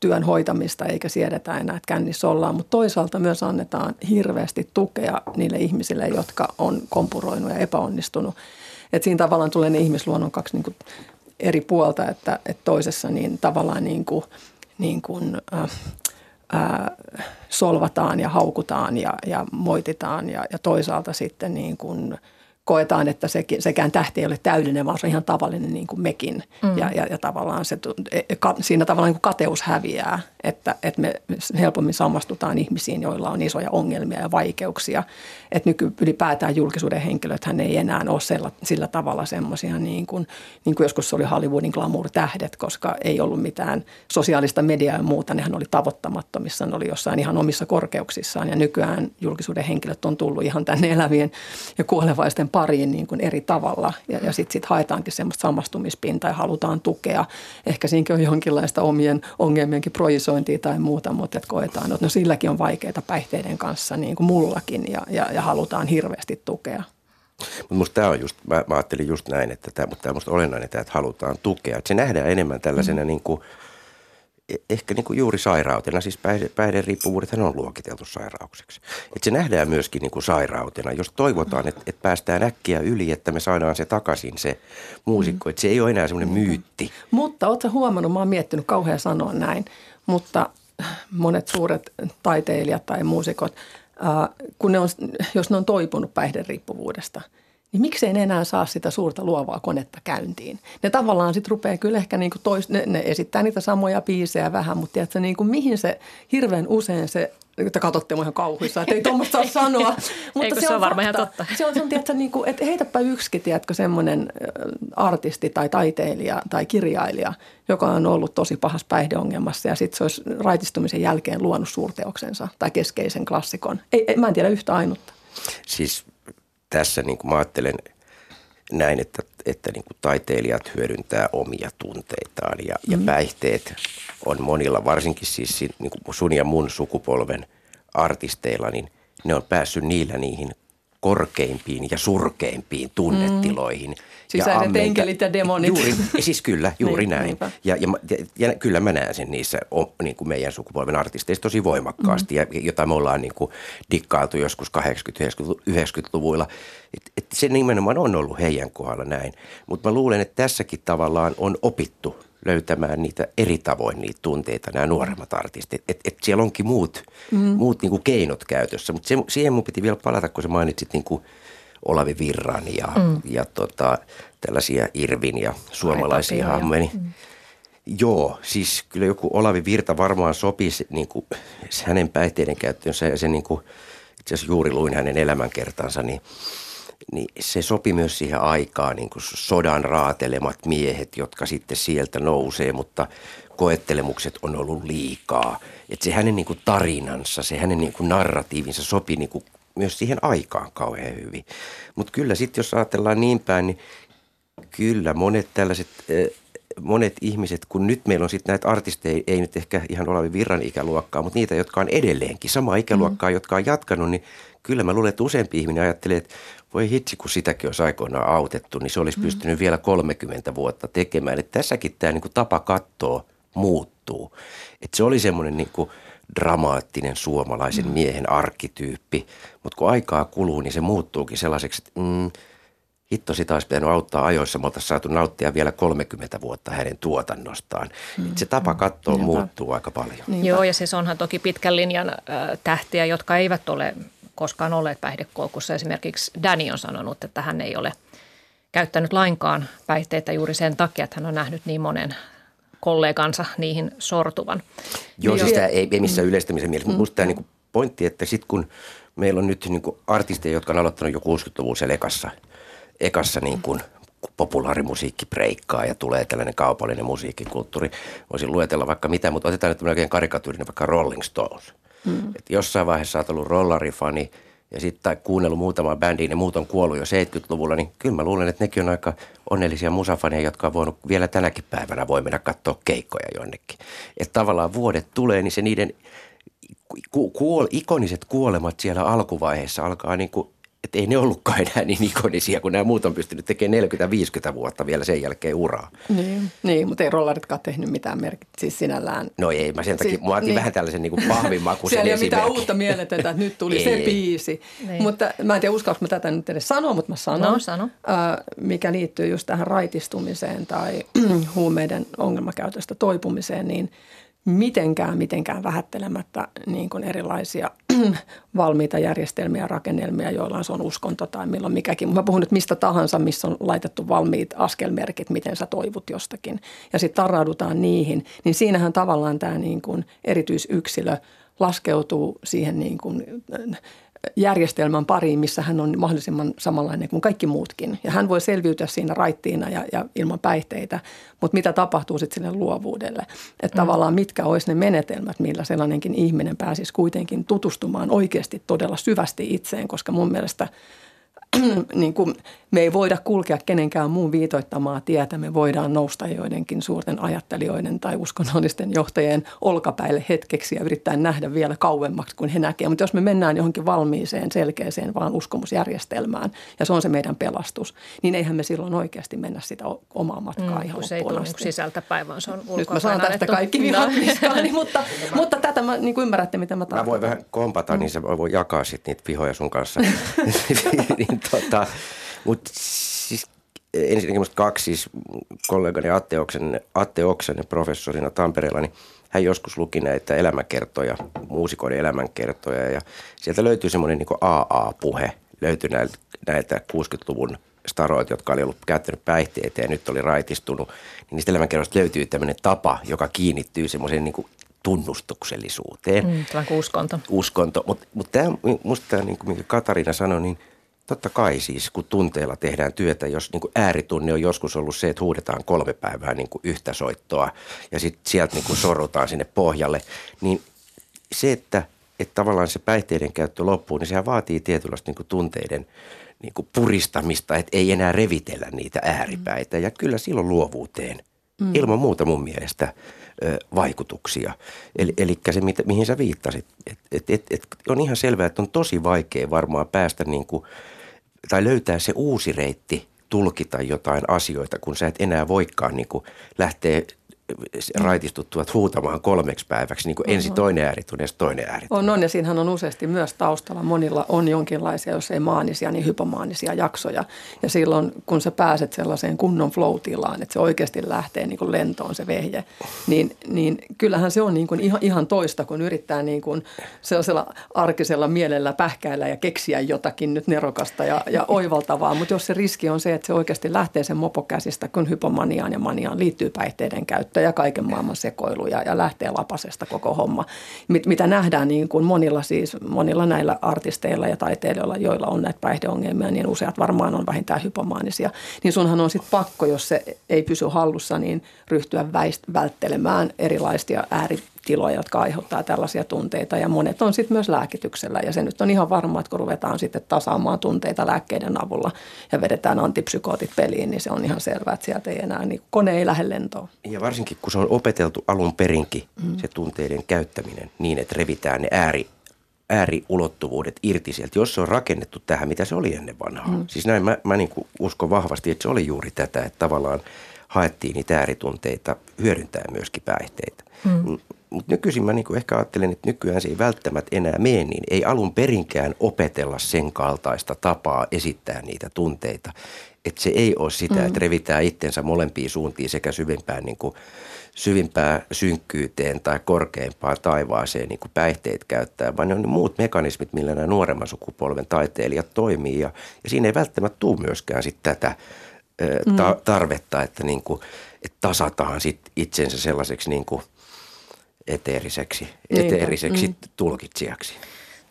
[SPEAKER 3] työn hoitamista eikä siedetä enää, että kännissä ollaan, mutta toisaalta myös annetaan hirveästi tukea niille ihmisille, jotka on kompuroinut ja epäonnistunut. Et siinä tavallaan tulee ne ihmisluonnon kaksi niin eri puolta, että, että toisessa niin tavallaan niin kuin, niin kuin, äh, äh, solvataan ja haukutaan ja, ja moititaan ja, ja toisaalta sitten niin kuin – koetaan, että sekin, sekään tähti ei ole täydellinen, vaan se on ihan tavallinen niin kuin mekin. Mm. Ja, ja, ja tavallaan se, e, siinä tavallaan niin kuin kateus häviää, että, että me helpommin samastutaan ihmisiin, joilla on isoja ongelmia ja vaikeuksia. Että nyky ylipäätään julkisuuden henkilöt hän ei enää ole sillä, sillä tavalla semmoisia niin kuin, niin kuin joskus se oli Hollywoodin glamour-tähdet, koska ei ollut mitään sosiaalista mediaa ja muuta. Nehän oli tavoittamattomissa, ne oli jossain ihan omissa korkeuksissaan ja nykyään julkisuuden henkilöt on tullut ihan tänne elävien ja kuolevaisten pariin niin kuin eri tavalla ja, ja sitten sit haetaankin semmoista samastumispintaa ja halutaan tukea. Ehkä siinäkin on jonkinlaista omien ongelmienkin projisointia tai muuta, mutta että koetaan, että no silläkin on vaikeita päihteiden kanssa niin kuin mullakin ja, ja, ja halutaan hirveästi tukea.
[SPEAKER 4] Mutta musta tämä on just, mä, mä ajattelin just näin, että tämä, mutta tämä on musta olennainen, että halutaan tukea. Että se nähdään enemmän tällaisena mm. niin kuin – ehkä niin kuin juuri sairautena, siis päihde, riippuvuudethan on luokiteltu sairaukseksi. Että se nähdään myöskin niin kuin sairautena, jos toivotaan, että, että päästään äkkiä yli, että me saadaan se takaisin se muusikko. Että se ei ole enää semmoinen myytti.
[SPEAKER 3] Mutta ootko huomannut, mä oon miettinyt kauhean sanoa näin, mutta monet suuret taiteilijat tai muusikot, kun ne on, jos ne on toipunut päihderiippuvuudesta – niin miksei ne enää saa sitä suurta luovaa konetta käyntiin. Ne tavallaan sitten rupeaa kyllä ehkä niin kuin tois, ne, ne esittää niitä samoja biisejä vähän, mutta tiedätkö, niin kuin mihin se hirveän usein se että katsotte mua ihan kauhuissa, että ei tuommoista saa sanoa.
[SPEAKER 2] Mutta Eikö se, se on varmaan ihan totta.
[SPEAKER 3] Se on, se on tiedätkö, niin kuin, että heitäpä yksikin, tiedätkö, semmoinen artisti tai taiteilija tai kirjailija, joka on ollut tosi pahassa päihdeongelmassa ja sitten se olisi raitistumisen jälkeen luonut suurteoksensa tai keskeisen klassikon. Ei, ei, mä en tiedä yhtä ainutta.
[SPEAKER 4] Siis tässä niin kuin mä ajattelen näin, että, että niin kuin taiteilijat hyödyntää omia tunteitaan ja, mm. ja päihteet on monilla, varsinkin siis niin kuin sun ja mun sukupolven artisteilla, niin ne on päässyt niillä niihin korkeimpiin ja surkeimpiin tunnetiloihin. Mm.
[SPEAKER 3] Sisäiset ja enkelit ja demonit.
[SPEAKER 4] Juuri, siis kyllä, juuri niin, näin. Ja, ja, ja, ja kyllä mä näen sen niissä niin kuin meidän sukupolven artisteissa tosi voimakkaasti, mm. ja, jota me ollaan niin kuin dikkailtu joskus 80-90-luvuilla. Et, et se nimenomaan on ollut heidän kohdalla näin. Mutta mä luulen, että tässäkin tavallaan on opittu – löytämään niitä eri tavoin niitä tunteita, nämä nuoremmat artistit. Että et siellä onkin muut, mm. muut niinku keinot käytössä, mutta siihen mun piti vielä palata, kun sä mainitsit niinku Olavi Virran ja, mm. ja tota, tällaisia Irvin ja suomalaisia hahmoja. Mm. Joo, siis kyllä joku Olavi Virta varmaan sopisi niin kuin, hänen päihteiden käyttöönsä ja se niin kuin, itse asiassa juuri luin hänen elämänkertansa, niin – niin se sopi myös siihen aikaan niin kuin sodan raatelemat miehet, jotka sitten sieltä nousee, mutta koettelemukset on ollut liikaa. Että se hänen niin kuin tarinansa, se hänen niin kuin narratiivinsa sopi niin kuin myös siihen aikaan kauhean hyvin. Mutta kyllä sitten jos ajatellaan niin päin, niin kyllä monet tällaiset monet ihmiset, kun nyt meillä on sitten näitä artisteja, ei nyt ehkä ihan Olavi Virran ikäluokkaa, mutta niitä, jotka on edelleenkin samaa ikäluokkaa, mm. jotka on jatkanut, niin kyllä mä luulen, että useampi ihminen ajattelee, että voi hitsi, kun sitäkin olisi aikoinaan autettu, niin se olisi mm. pystynyt vielä 30 vuotta tekemään. Että tässäkin tämä niin kuin tapa katsoa muuttuu. Että se oli semmoinen niin kuin dramaattinen suomalaisen mm. miehen arkkityyppi, mutta kun aikaa kuluu, niin se muuttuukin sellaiseksi, että mm, hitto sitä olisi pitänyt auttaa ajoissa, me oltaisiin saatu nauttia vielä 30 vuotta hänen tuotannostaan. Mm. se tapa katsoa mm. muuttuu aika paljon.
[SPEAKER 2] Niinpä. Joo, ja siis onhan toki pitkän linjan äh, tähtiä, jotka eivät ole koskaan olleet päihdekolkussa. Esimerkiksi Danny on sanonut, että hän ei ole käyttänyt lainkaan päihteitä juuri sen takia, että hän on nähnyt niin monen kollegansa niihin sortuvan.
[SPEAKER 4] Joo, niin siis tämä ei, ei missään yleistämisen mielessä, mm. mutta tämä niin pointti, että sitten kun meillä on nyt niin artisteja, jotka on aloittanut jo 60-luvun siellä ekassa, ekassa niin kuin populaarimusiikki breikkaa ja tulee tällainen kaupallinen musiikkikulttuuri. Voisin luetella vaikka mitä, mutta otetaan nyt melkein karikatyyrinen vaikka Rolling Stones – Mm. Et jossain vaiheessa olet ollut rollarifani ja sitten kuunnellut muutamaa bändiä ja muut on kuollut jo 70-luvulla, niin kyllä mä luulen, että nekin on aika onnellisia musafaneja, jotka on voinut vielä tänäkin päivänä voi mennä katsoa keikkoja jonnekin. Että tavallaan vuodet tulee, niin se niiden ku, kuol, ikoniset kuolemat siellä alkuvaiheessa alkaa niin kuin että ei ne ollutkaan enää niin ikonisia, kun nämä muut on pystynyt tekemään 40-50 vuotta vielä sen jälkeen uraa.
[SPEAKER 3] Niin, niin mutta ei rollaritkaan tehnyt mitään merkit, siis sinällään.
[SPEAKER 4] No ei, mä sen takia, siis, mä niin. vähän tällaisen niin pahvimakuisen
[SPEAKER 3] Siellä ei ole mitään uutta mieletöntä, että nyt tuli ei, se biisi. Niin. Mutta mä en tiedä, uskallanko mä tätä nyt edes sanoa, mutta mä sanon.
[SPEAKER 2] No, sano.
[SPEAKER 3] Äh, mikä liittyy just tähän raitistumiseen tai huumeiden ongelmakäytöstä toipumiseen, niin – mitenkään, mitenkään vähättelemättä niin kuin erilaisia valmiita järjestelmiä rakennelmia, joilla on uskonto tai milloin mikäkin. Mä puhun nyt mistä tahansa, missä on laitettu valmiit askelmerkit, miten sä toivut jostakin. Ja sitten tarraudutaan niihin. Niin siinähän tavallaan tämä niin kuin erityisyksilö laskeutuu siihen niin kuin järjestelmän pariin, missä hän on mahdollisimman samanlainen kuin kaikki muutkin. Ja hän voi selviytyä siinä raittiina ja, ja ilman päihteitä, mutta mitä tapahtuu sitten sille luovuudelle? Että mm. tavallaan mitkä olisi ne menetelmät, millä sellainenkin ihminen pääsisi kuitenkin tutustumaan oikeasti todella syvästi itseen, koska mun mielestä – niin kuin me ei voida kulkea kenenkään muun viitoittamaa tietä. Me voidaan nousta joidenkin suurten ajattelijoiden tai uskonnollisten johtajien olkapäille hetkeksi ja yrittää nähdä vielä kauemmaksi kuin he näkevät. Mutta jos me mennään johonkin valmiiseen, selkeäseen vaan uskomusjärjestelmään ja se on se meidän pelastus, niin eihän me silloin oikeasti mennä sitä omaa matkaa mm, ihan
[SPEAKER 2] se ei tule sisältä päin, vaan se on
[SPEAKER 3] Nyt mä saan tästä kaikki vihat niskaani, mutta, mutta tätä mä, niin kuin ymmärrätte, mitä mä tarkoitan.
[SPEAKER 4] Mä voin vähän kompata, niin se voi jakaa sitten niitä vihoja sun kanssa. tota, mutta siis ensinnäkin minusta kaksi siis kollegani Atte Oksanen, Atte Oksanen professorina Tampereella, niin hän joskus luki näitä elämänkertoja, muusikoiden elämänkertoja ja sieltä löytyy semmoinen niin AA-puhe, löytyi näiltä, näitä 60-luvun staroit, jotka oli ollut käyttänyt päihteitä ja nyt oli raitistunut, niin niistä elämänkerroista löytyy tämmöinen tapa, joka kiinnittyy semmoiseen niin tunnustuksellisuuteen.
[SPEAKER 2] Mm, uskonto.
[SPEAKER 4] Uskonto, mutta mut tämä, musta tämä, niin kuin minkä Katariina sanoi, niin Totta kai siis, kun tunteella tehdään työtä, jos niin kuin ääritunne on joskus ollut se, että huudetaan kolme päivää niin kuin yhtä soittoa ja sitten sieltä niin kuin sorrutaan sinne pohjalle, niin se, että, että tavallaan se päihteiden käyttö loppuu, niin sehän vaatii tietynlaista niin kuin tunteiden niin kuin puristamista, että ei enää revitellä niitä ääripäitä. Ja kyllä silloin luovuuteen mm. ilman muuta mun mielestä ö, vaikutuksia. Eli, eli se, mitä, mihin sä viittasit, että et, et, et on ihan selvää, että on tosi vaikea varmaan päästä niin kuin, tai löytää se uusi reitti tulkita jotain asioita, kun sä et enää voikaan niin kuin lähteä raitistuttuvat huutamaan kolmeksi päiväksi, niin kuin mm-hmm. ensin toinen ääritunne ja toinen ääritunne.
[SPEAKER 3] On, on, ja siinähän on useasti myös taustalla. Monilla on jonkinlaisia, jos ei maanisia, niin hypomaanisia jaksoja. Ja silloin, kun sä pääset sellaiseen kunnon flow-tilaan, että se oikeasti lähtee niin kuin lentoon se vehje, niin, niin kyllähän se on niin kuin ihan, ihan toista, kun yrittää niin kuin sellaisella arkisella mielellä pähkäillä ja keksiä jotakin nyt nerokasta ja, ja oivaltavaa. Mutta jos se riski on se, että se oikeasti lähtee sen mopokäsistä, kun hypomaniaan ja maniaan liittyy päihteiden käyttö, ja kaiken maailman sekoiluja ja lähtee lapasesta koko homma. Mit, mitä nähdään niin kuin monilla siis, monilla näillä artisteilla ja taiteilijoilla, joilla on näitä päihdeongelmia, niin useat varmaan on vähintään hypomaanisia. Niin sunhan on sitten pakko, jos se ei pysy hallussa, niin ryhtyä väist, välttelemään erilaisia ääri, tiloja, jotka aiheuttaa tällaisia tunteita ja monet on sitten myös lääkityksellä ja se nyt on ihan varma, että kun ruvetaan sitten tasaamaan tunteita lääkkeiden avulla ja vedetään antipsykootit peliin, niin se on ihan selvää, että sieltä ei enää, niin kone ei lähde lentoon.
[SPEAKER 4] Ja varsinkin kun se on opeteltu alun perinkin, mm. se tunteiden käyttäminen niin, että revitään ne ääri ääriulottuvuudet irti sieltä, jos se on rakennettu tähän, mitä se oli ennen vanhaa. Mm. Siis näin mä, mä niin uskon vahvasti, että se oli juuri tätä, että tavallaan haettiin niitä ääritunteita hyödyntää myöskin päihteitä. Mm. Mutta nykyisin mä niinku ehkä ajattelen, että nykyään se ei välttämättä enää mene, niin ei alun perinkään opetella sen kaltaista tapaa esittää niitä tunteita. Että se ei ole sitä, mm. että revitään itsensä molempiin suuntiin sekä syvimpään, niinku, syvimpään synkkyyteen tai korkeimpaan taivaaseen niin kuin päihteet käyttää, vaan ne on ne muut mekanismit, millä nämä nuoremman sukupolven taiteilijat toimii. Ja, ja siinä ei välttämättä tule myöskään sit tätä ta- mm. tarvetta, että, niin kuin, että tasataan sit itsensä sellaiseksi niin eteeriseksi, eteeriseksi mm. tulkitsijaksi.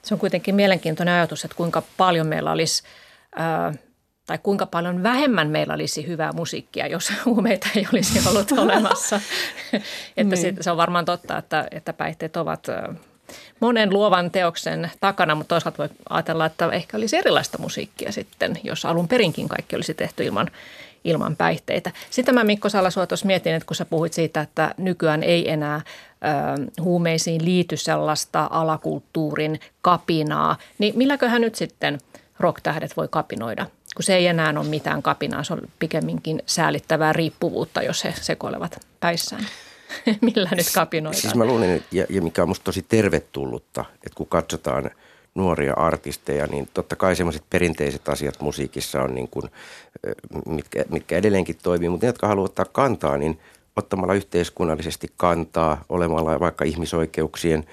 [SPEAKER 2] Se on kuitenkin mielenkiintoinen ajatus, että kuinka paljon meillä olisi, ää, tai kuinka paljon vähemmän meillä olisi hyvää musiikkia, jos huumeita ei olisi ollut olemassa. että niin. se on varmaan totta, että, että päihteet ovat monen luovan teoksen takana, mutta toisaalta voi ajatella, että ehkä olisi erilaista musiikkia sitten, jos alun perinkin kaikki olisi tehty ilman, ilman päihteitä. Sitten mä Mikko Salasua tuossa mietin, että kun sä puhuit siitä, että nykyään ei enää ö, huumeisiin liity sellaista alakulttuurin kapinaa, niin milläköhän nyt sitten rocktähdet voi kapinoida? Kun se ei enää ole mitään kapinaa, se on pikemminkin säälittävää riippuvuutta, jos he sekoilevat päissään. Millä nyt kapinoidaan?
[SPEAKER 4] Siis mä luulen, ja, ja mikä on musta tosi tervetullutta, että kun katsotaan – nuoria artisteja, niin totta kai semmoiset perinteiset asiat musiikissa on niin kuin, mitkä, mitkä edelleenkin toimii, mutta ne, jotka haluavat ottaa kantaa, niin ottamalla yhteiskunnallisesti kantaa, olemalla vaikka ihmisoikeuksien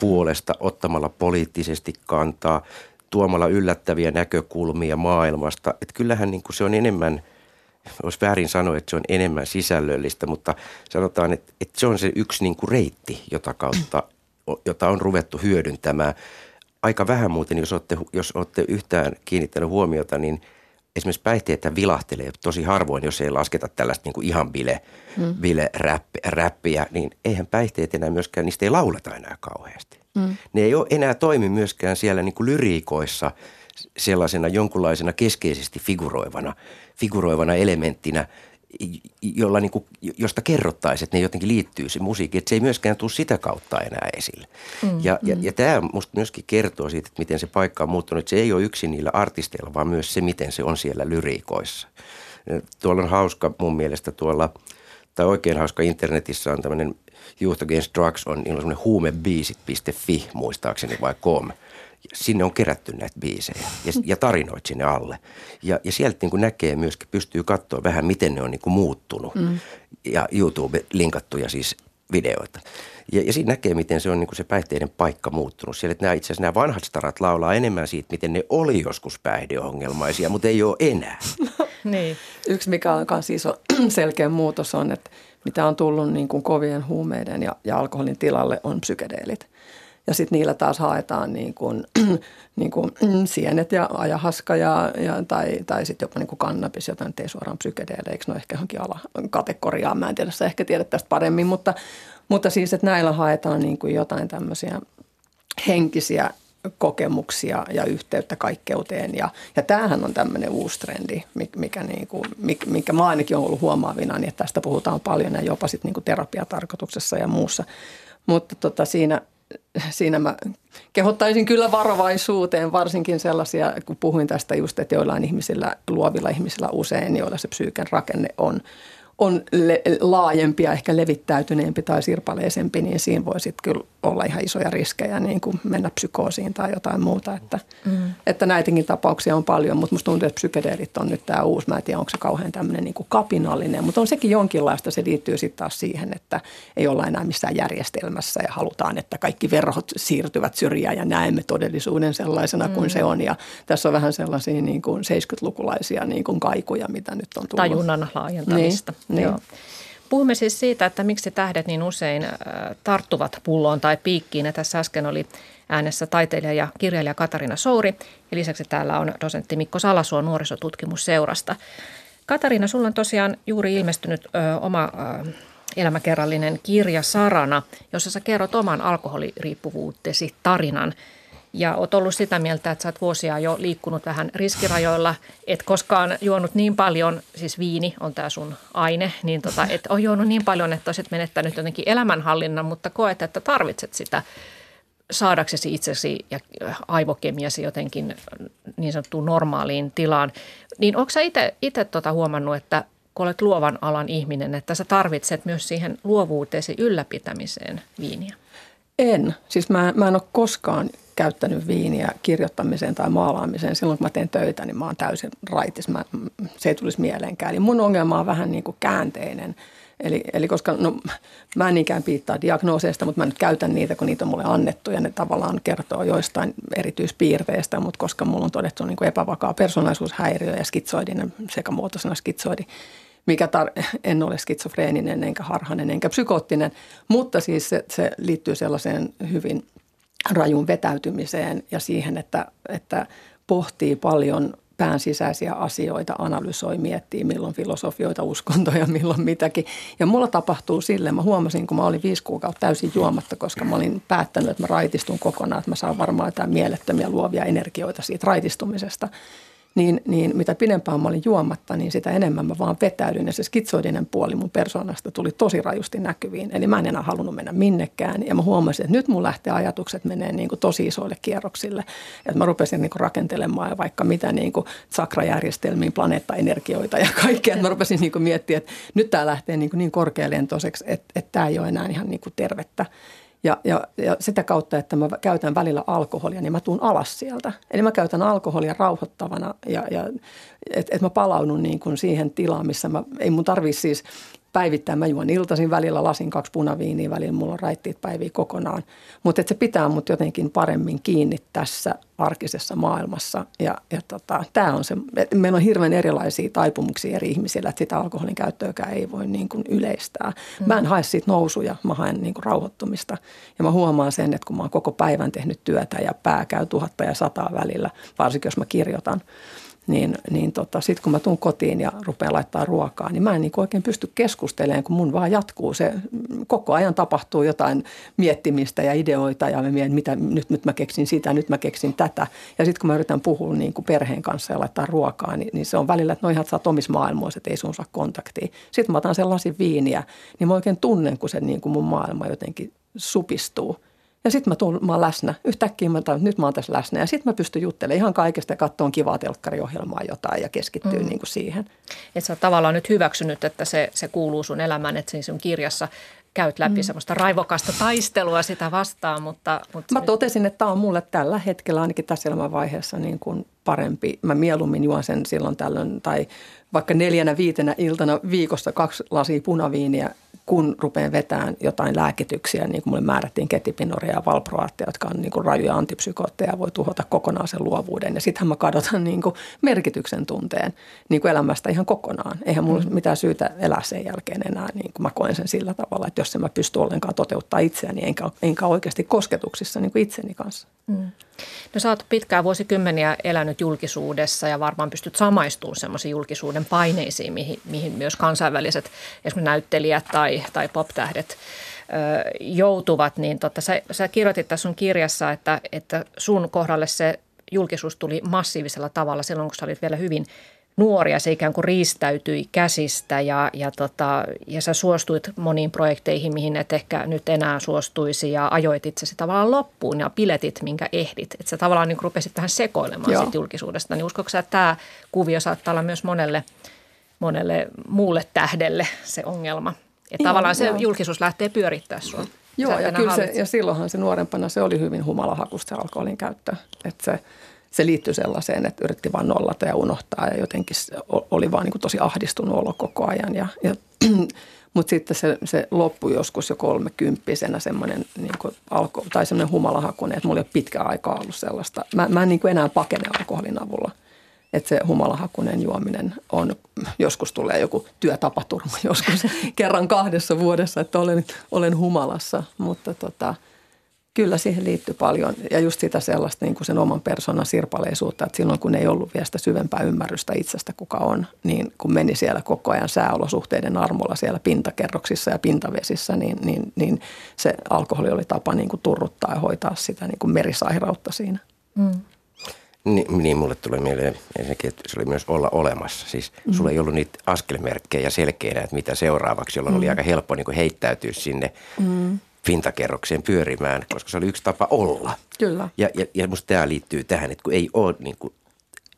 [SPEAKER 4] puolesta, ottamalla poliittisesti kantaa, tuomalla yllättäviä näkökulmia maailmasta. Että kyllähän niin kuin se on enemmän, olisi väärin sanoa, että se on enemmän sisällöllistä, mutta sanotaan, että, että se on se yksi niin kuin reitti, jota kautta, jota on ruvettu hyödyntämään – aika vähän muuten, jos olette, jos olette yhtään kiinnittänyt huomiota, niin esimerkiksi päihteitä vilahtelee tosi harvoin, jos ei lasketa tällaista niin kuin ihan bile, mm. bile räppi, räppiä, niin eihän päihteet enää myöskään, niistä ei lauleta enää kauheasti. Mm. Ne ei ole enää toimi myöskään siellä niin kuin lyriikoissa sellaisena jonkunlaisena keskeisesti figuroivana, figuroivana elementtinä – jolla niin kuin, josta kerrottaisiin, että ne jotenkin liittyy se musiikki, että se ei myöskään tule sitä kautta enää esille. Mm, ja, mm. ja, ja tämä musta myöskin kertoo siitä, että miten se paikka on muuttunut. Se ei ole yksin niillä artisteilla, vaan myös se, miten se on siellä lyriikoissa. Tuolla on hauska mun mielestä tuolla, tai oikein hauska internetissä on tämmöinen Youth Against Drugs on, niillä on semmoinen huumebiisit.fi muistaakseni vai com – sinne on kerätty näitä biisejä ja, ja tarinoit sinne alle. Ja, ja sieltä niin kuin näkee myöskin, pystyy katsoa vähän, miten ne on niin kuin muuttunut. Mm. Ja YouTube-linkattuja siis videoita. Ja, ja siinä näkee, miten se on niin kuin se päihteiden paikka muuttunut. Siellä, että nämä, itse asiassa nämä vanhat starat laulaa enemmän siitä, miten ne oli joskus päihdeongelmaisia, mutta ei ole enää.
[SPEAKER 3] niin. Yksi, mikä on myös iso selkeä muutos on, että mitä on tullut niin kuin kovien huumeiden ja, ja alkoholin tilalle, on psykedeelit. Ja sitten niillä taas haetaan niin kuin, niin kuin sienet ja ajahaska ja, ja, tai, tai sitten jopa niin kuin kannabis, jota nyt ei suoraan psykedeeleiksi, no ehkä johonkin alakategoriaan, mä en tiedä, sä ehkä tiedät tästä paremmin, mutta, mutta siis, että näillä haetaan niin kuin jotain tämmöisiä henkisiä kokemuksia ja yhteyttä kaikkeuteen. Ja, ja tämähän on tämmöinen uusi trendi, mikä, niin kuin, mikä mä ainakin olen ollut huomaavina, niin että tästä puhutaan paljon ja jopa sitten niin terapiatarkoituksessa ja muussa. Mutta tota, siinä, siinä mä kehottaisin kyllä varovaisuuteen, varsinkin sellaisia, kun puhuin tästä just, että joillain ihmisillä, luovilla ihmisillä usein, joilla se psyyken rakenne on – on le- laajempi ja ehkä levittäytyneempi tai sirpaleisempi, niin siinä voi sitten kyllä olla ihan isoja riskejä niin kuin mennä psykoosiin tai jotain muuta. Että, mm. että näitäkin tapauksia on paljon, mutta musta tuntuu, että psykedeelit on nyt tämä uusi. Mä en tiedä, onko se kauhean tämmöinen niin kuin kapinallinen, mutta on sekin jonkinlaista. Se liittyy sitten taas siihen, että ei olla enää missään järjestelmässä ja halutaan, että kaikki verhot siirtyvät syrjään ja näemme todellisuuden sellaisena mm. kuin se on. Ja tässä on vähän sellaisia niin kuin 70-lukulaisia niin kuin kaikuja, mitä nyt on tullut.
[SPEAKER 2] Tajunnan laajentamista. Niin. Niin. Puhumme siis siitä, että miksi tähdet niin usein tarttuvat pulloon tai piikkiin. Ja tässä äsken oli äänessä taiteilija ja kirjailija Katarina Souri. Ja lisäksi täällä on dosentti Mikko Salasuo nuorisotutkimusseurasta. Katarina, sulla on tosiaan juuri ilmestynyt ö, oma ö, elämäkerrallinen kirja Sarana, jossa sä kerrot oman alkoholiriippuvuutesi tarinan – ja oot ollut sitä mieltä, että sä oot vuosia jo liikkunut vähän riskirajoilla, et koskaan juonut niin paljon, siis viini on tämä sun aine, niin tota, et ole juonut niin paljon, että olisit menettänyt jotenkin elämänhallinnan, mutta koet, että tarvitset sitä saadaksesi itsesi ja aivokemiasi jotenkin niin sanottuun normaaliin tilaan. Niin onko sä itse tota huomannut, että kun olet luovan alan ihminen, että sä tarvitset myös siihen luovuuteesi ylläpitämiseen viiniä?
[SPEAKER 3] En. Siis mä, mä en ole koskaan käyttänyt viiniä kirjoittamiseen tai maalaamiseen. Silloin kun mä teen töitä, niin mä oon täysin raitis. Mä, se ei tulisi mieleenkään. Eli mun ongelma on vähän niin kuin käänteinen. Eli, eli koska no, mä en niinkään piittaa diagnooseista, mutta mä nyt käytän niitä, kun niitä on mulle annettu ja ne tavallaan kertoo joistain erityispiirteistä, mutta koska mulla on todettu niin kuin epävakaa persoonallisuushäiriö ja skitsoidinen sekä muotoisena skitsoidi, mikä tar- en ole skitsofreeninen enkä harhainen enkä psykoottinen, mutta siis se, se liittyy sellaiseen hyvin rajun vetäytymiseen ja siihen, että, että pohtii paljon pään sisäisiä asioita, analysoi, miettii milloin filosofioita, uskontoja, milloin mitäkin. Ja mulla tapahtuu sille, mä huomasin, kun mä olin viisi kuukautta täysin juomatta, koska mä olin päättänyt, että mä raitistun kokonaan, että mä saan varmaan jotain mielettömiä luovia energioita siitä raitistumisesta – niin, niin mitä pidempään mä olin juomatta, niin sitä enemmän mä vaan vetäydyin. Ja se skitsoidinen puoli mun persoonasta tuli tosi rajusti näkyviin. Eli mä en enää halunnut mennä minnekään. Ja mä huomasin, että nyt mun lähtee ajatukset menee niin kuin tosi isoille kierroksille. Että mä rupesin niin kuin rakentelemaan vaikka mitä niin kuin sakrajärjestelmiin, planeettaenergioita ja kaikkea. Että mä rupesin niin kuin miettimään, että nyt tämä lähtee niin, kuin niin korkealentoiseksi, että, että tämä ei ole enää ihan niin kuin tervettä. Ja, ja, ja sitä kautta, että mä käytän välillä alkoholia, niin mä tuun alas sieltä. Eli mä käytän alkoholia rauhoittavana ja, ja että et mä palaudun niin kuin siihen tilaan, missä mä, ei mun tarvitse siis päivittäin. Mä juon iltaisin välillä lasin kaksi punaviiniä, välillä mulla on raittiit päiviä kokonaan. Mutta se pitää mut jotenkin paremmin kiinni tässä arkisessa maailmassa. Ja, ja tota, tämä on se, meillä on hirveän erilaisia taipumuksia eri ihmisillä, että sitä alkoholin käyttöäkään ei voi niin kuin yleistää. Mm. Mä en hae siitä nousuja, mä haen niin kuin rauhoittumista. Ja mä huomaan sen, että kun mä oon koko päivän tehnyt työtä ja pää käy tuhatta ja sataa välillä, varsinkin jos mä kirjoitan – niin, niin tota, sitten kun mä tuun kotiin ja rupean laittaa ruokaa, niin mä en niin oikein pysty keskustelemaan, kun mun vaan jatkuu se, koko ajan tapahtuu jotain miettimistä ja ideoita ja mä mietin, mitä nyt, nyt mä keksin sitä, nyt mä keksin tätä. Ja sitten kun mä yritän puhua niin kuin perheen kanssa ja laittaa ruokaa, niin, niin se on välillä, että no ihan oot omissa maailmoissa, että ei sun saa kontaktia. Sitten mä otan sen lasin viiniä, niin mä oikein tunnen, kun se niin kuin mun maailma jotenkin supistuu – ja sitten mä, tuun, mä oon läsnä. Yhtäkkiä mä tajuin, nyt mä oon tässä läsnä. Ja sitten mä pystyn juttelemaan ihan kaikesta ja katsomaan kivaa telkkariohjelmaa jotain ja keskittyy mm. niin kuin siihen.
[SPEAKER 2] Että sä oot tavallaan nyt hyväksynyt, että se, se kuuluu sun elämään, että siinä sun kirjassa käyt läpi mm. semmoista raivokasta taistelua sitä vastaan. Mutta,
[SPEAKER 3] mutta mä totesin, että tämä on mulle tällä hetkellä ainakin tässä elämänvaiheessa niin kuin parempi. Mä mieluummin juon sen silloin tällöin tai vaikka neljänä viitenä iltana viikossa kaksi lasia punaviiniä kun rupean vetämään jotain lääkityksiä, niin kuin mulle määrättiin ketipinoria ja valproaattia, jotka on niin kuin rajuja antipsykootteja, voi tuhota kokonaan sen luovuuden. Ja sittenhän mä kadotan niin kuin merkityksen tunteen niin kuin elämästä ihan kokonaan. Eihän mulla mm. mitään syytä elää sen jälkeen enää, niin kuin mä koen sen sillä tavalla, että jos en mä pysty ollenkaan toteuttaa itseäni, enkä, enkä oikeasti kosketuksissa niin kuin itseni kanssa. Mm.
[SPEAKER 2] No sä oot pitkään vuosikymmeniä elänyt julkisuudessa ja varmaan pystyt samaistumaan semmoisiin julkisuuden paineisiin, mihin, mihin myös kansainväliset esimerkiksi näyttelijät tai, tai pop-tähdet joutuvat, niin totta, sä, sä kirjoitit tässä sun kirjassa, että, että sun kohdalle se julkisuus tuli massiivisella tavalla silloin, kun sä olit vielä hyvin nuoria, se ikään kuin riistäytyi käsistä ja, ja, tota, ja sä suostuit moniin projekteihin, mihin et ehkä nyt enää suostuisi ja ajoit itsesi tavallaan loppuun ja piletit, minkä ehdit. Että sä tavallaan niin rupesit vähän sekoilemaan siitä julkisuudesta. Niin uskoiko että tämä kuvio saattaa olla myös monelle, monelle muulle tähdelle se ongelma? Että tavallaan se joo. julkisuus lähtee pyörittää sua.
[SPEAKER 3] Joo, ja, kyllä se, ja silloinhan se nuorempana se oli hyvin humalahakusta se alkoholin käyttö. Että se, se liittyi sellaiseen, että yritti vain nollata ja unohtaa ja jotenkin oli vaan niin kuin tosi ahdistunut olo koko ajan. Ja, ja, mutta sitten se, se loppui joskus jo kolmekymppisenä semmoinen niin kuin alko, tai semmoinen humalahakunen, että mulla ei ole pitkään aikaa ollut sellaista. Mä, mä en niin kuin enää pakene alkoholin avulla. Että se humalahakunen juominen on, joskus tulee joku työtapaturma, joskus kerran kahdessa vuodessa, että olen, olen humalassa, mutta tota – Kyllä siihen liittyy paljon ja just sitä sellaista niin kuin sen oman persoonan sirpaleisuutta, että silloin kun ei ollut vielä sitä syvempää ymmärrystä itsestä kuka on, niin kun meni siellä koko ajan sääolosuhteiden armolla siellä pintakerroksissa ja pintavesissä, niin, niin, niin se alkoholi oli tapa niin kuin turruttaa ja hoitaa sitä niin kuin merisairautta siinä. Mm.
[SPEAKER 4] Niin, niin, mulle tulee mieleen ensinnäkin, että se oli myös olla olemassa. Siis mm. sulla ei ollut niitä askelmerkkejä selkeänä, että mitä seuraavaksi, jolloin mm. oli aika helppo niin kuin heittäytyä sinne mm pintakerrokseen pyörimään, koska se oli yksi tapa olla.
[SPEAKER 3] Kyllä.
[SPEAKER 4] Ja, ja, ja musta tämä liittyy tähän, että kun ei ole niin kuin,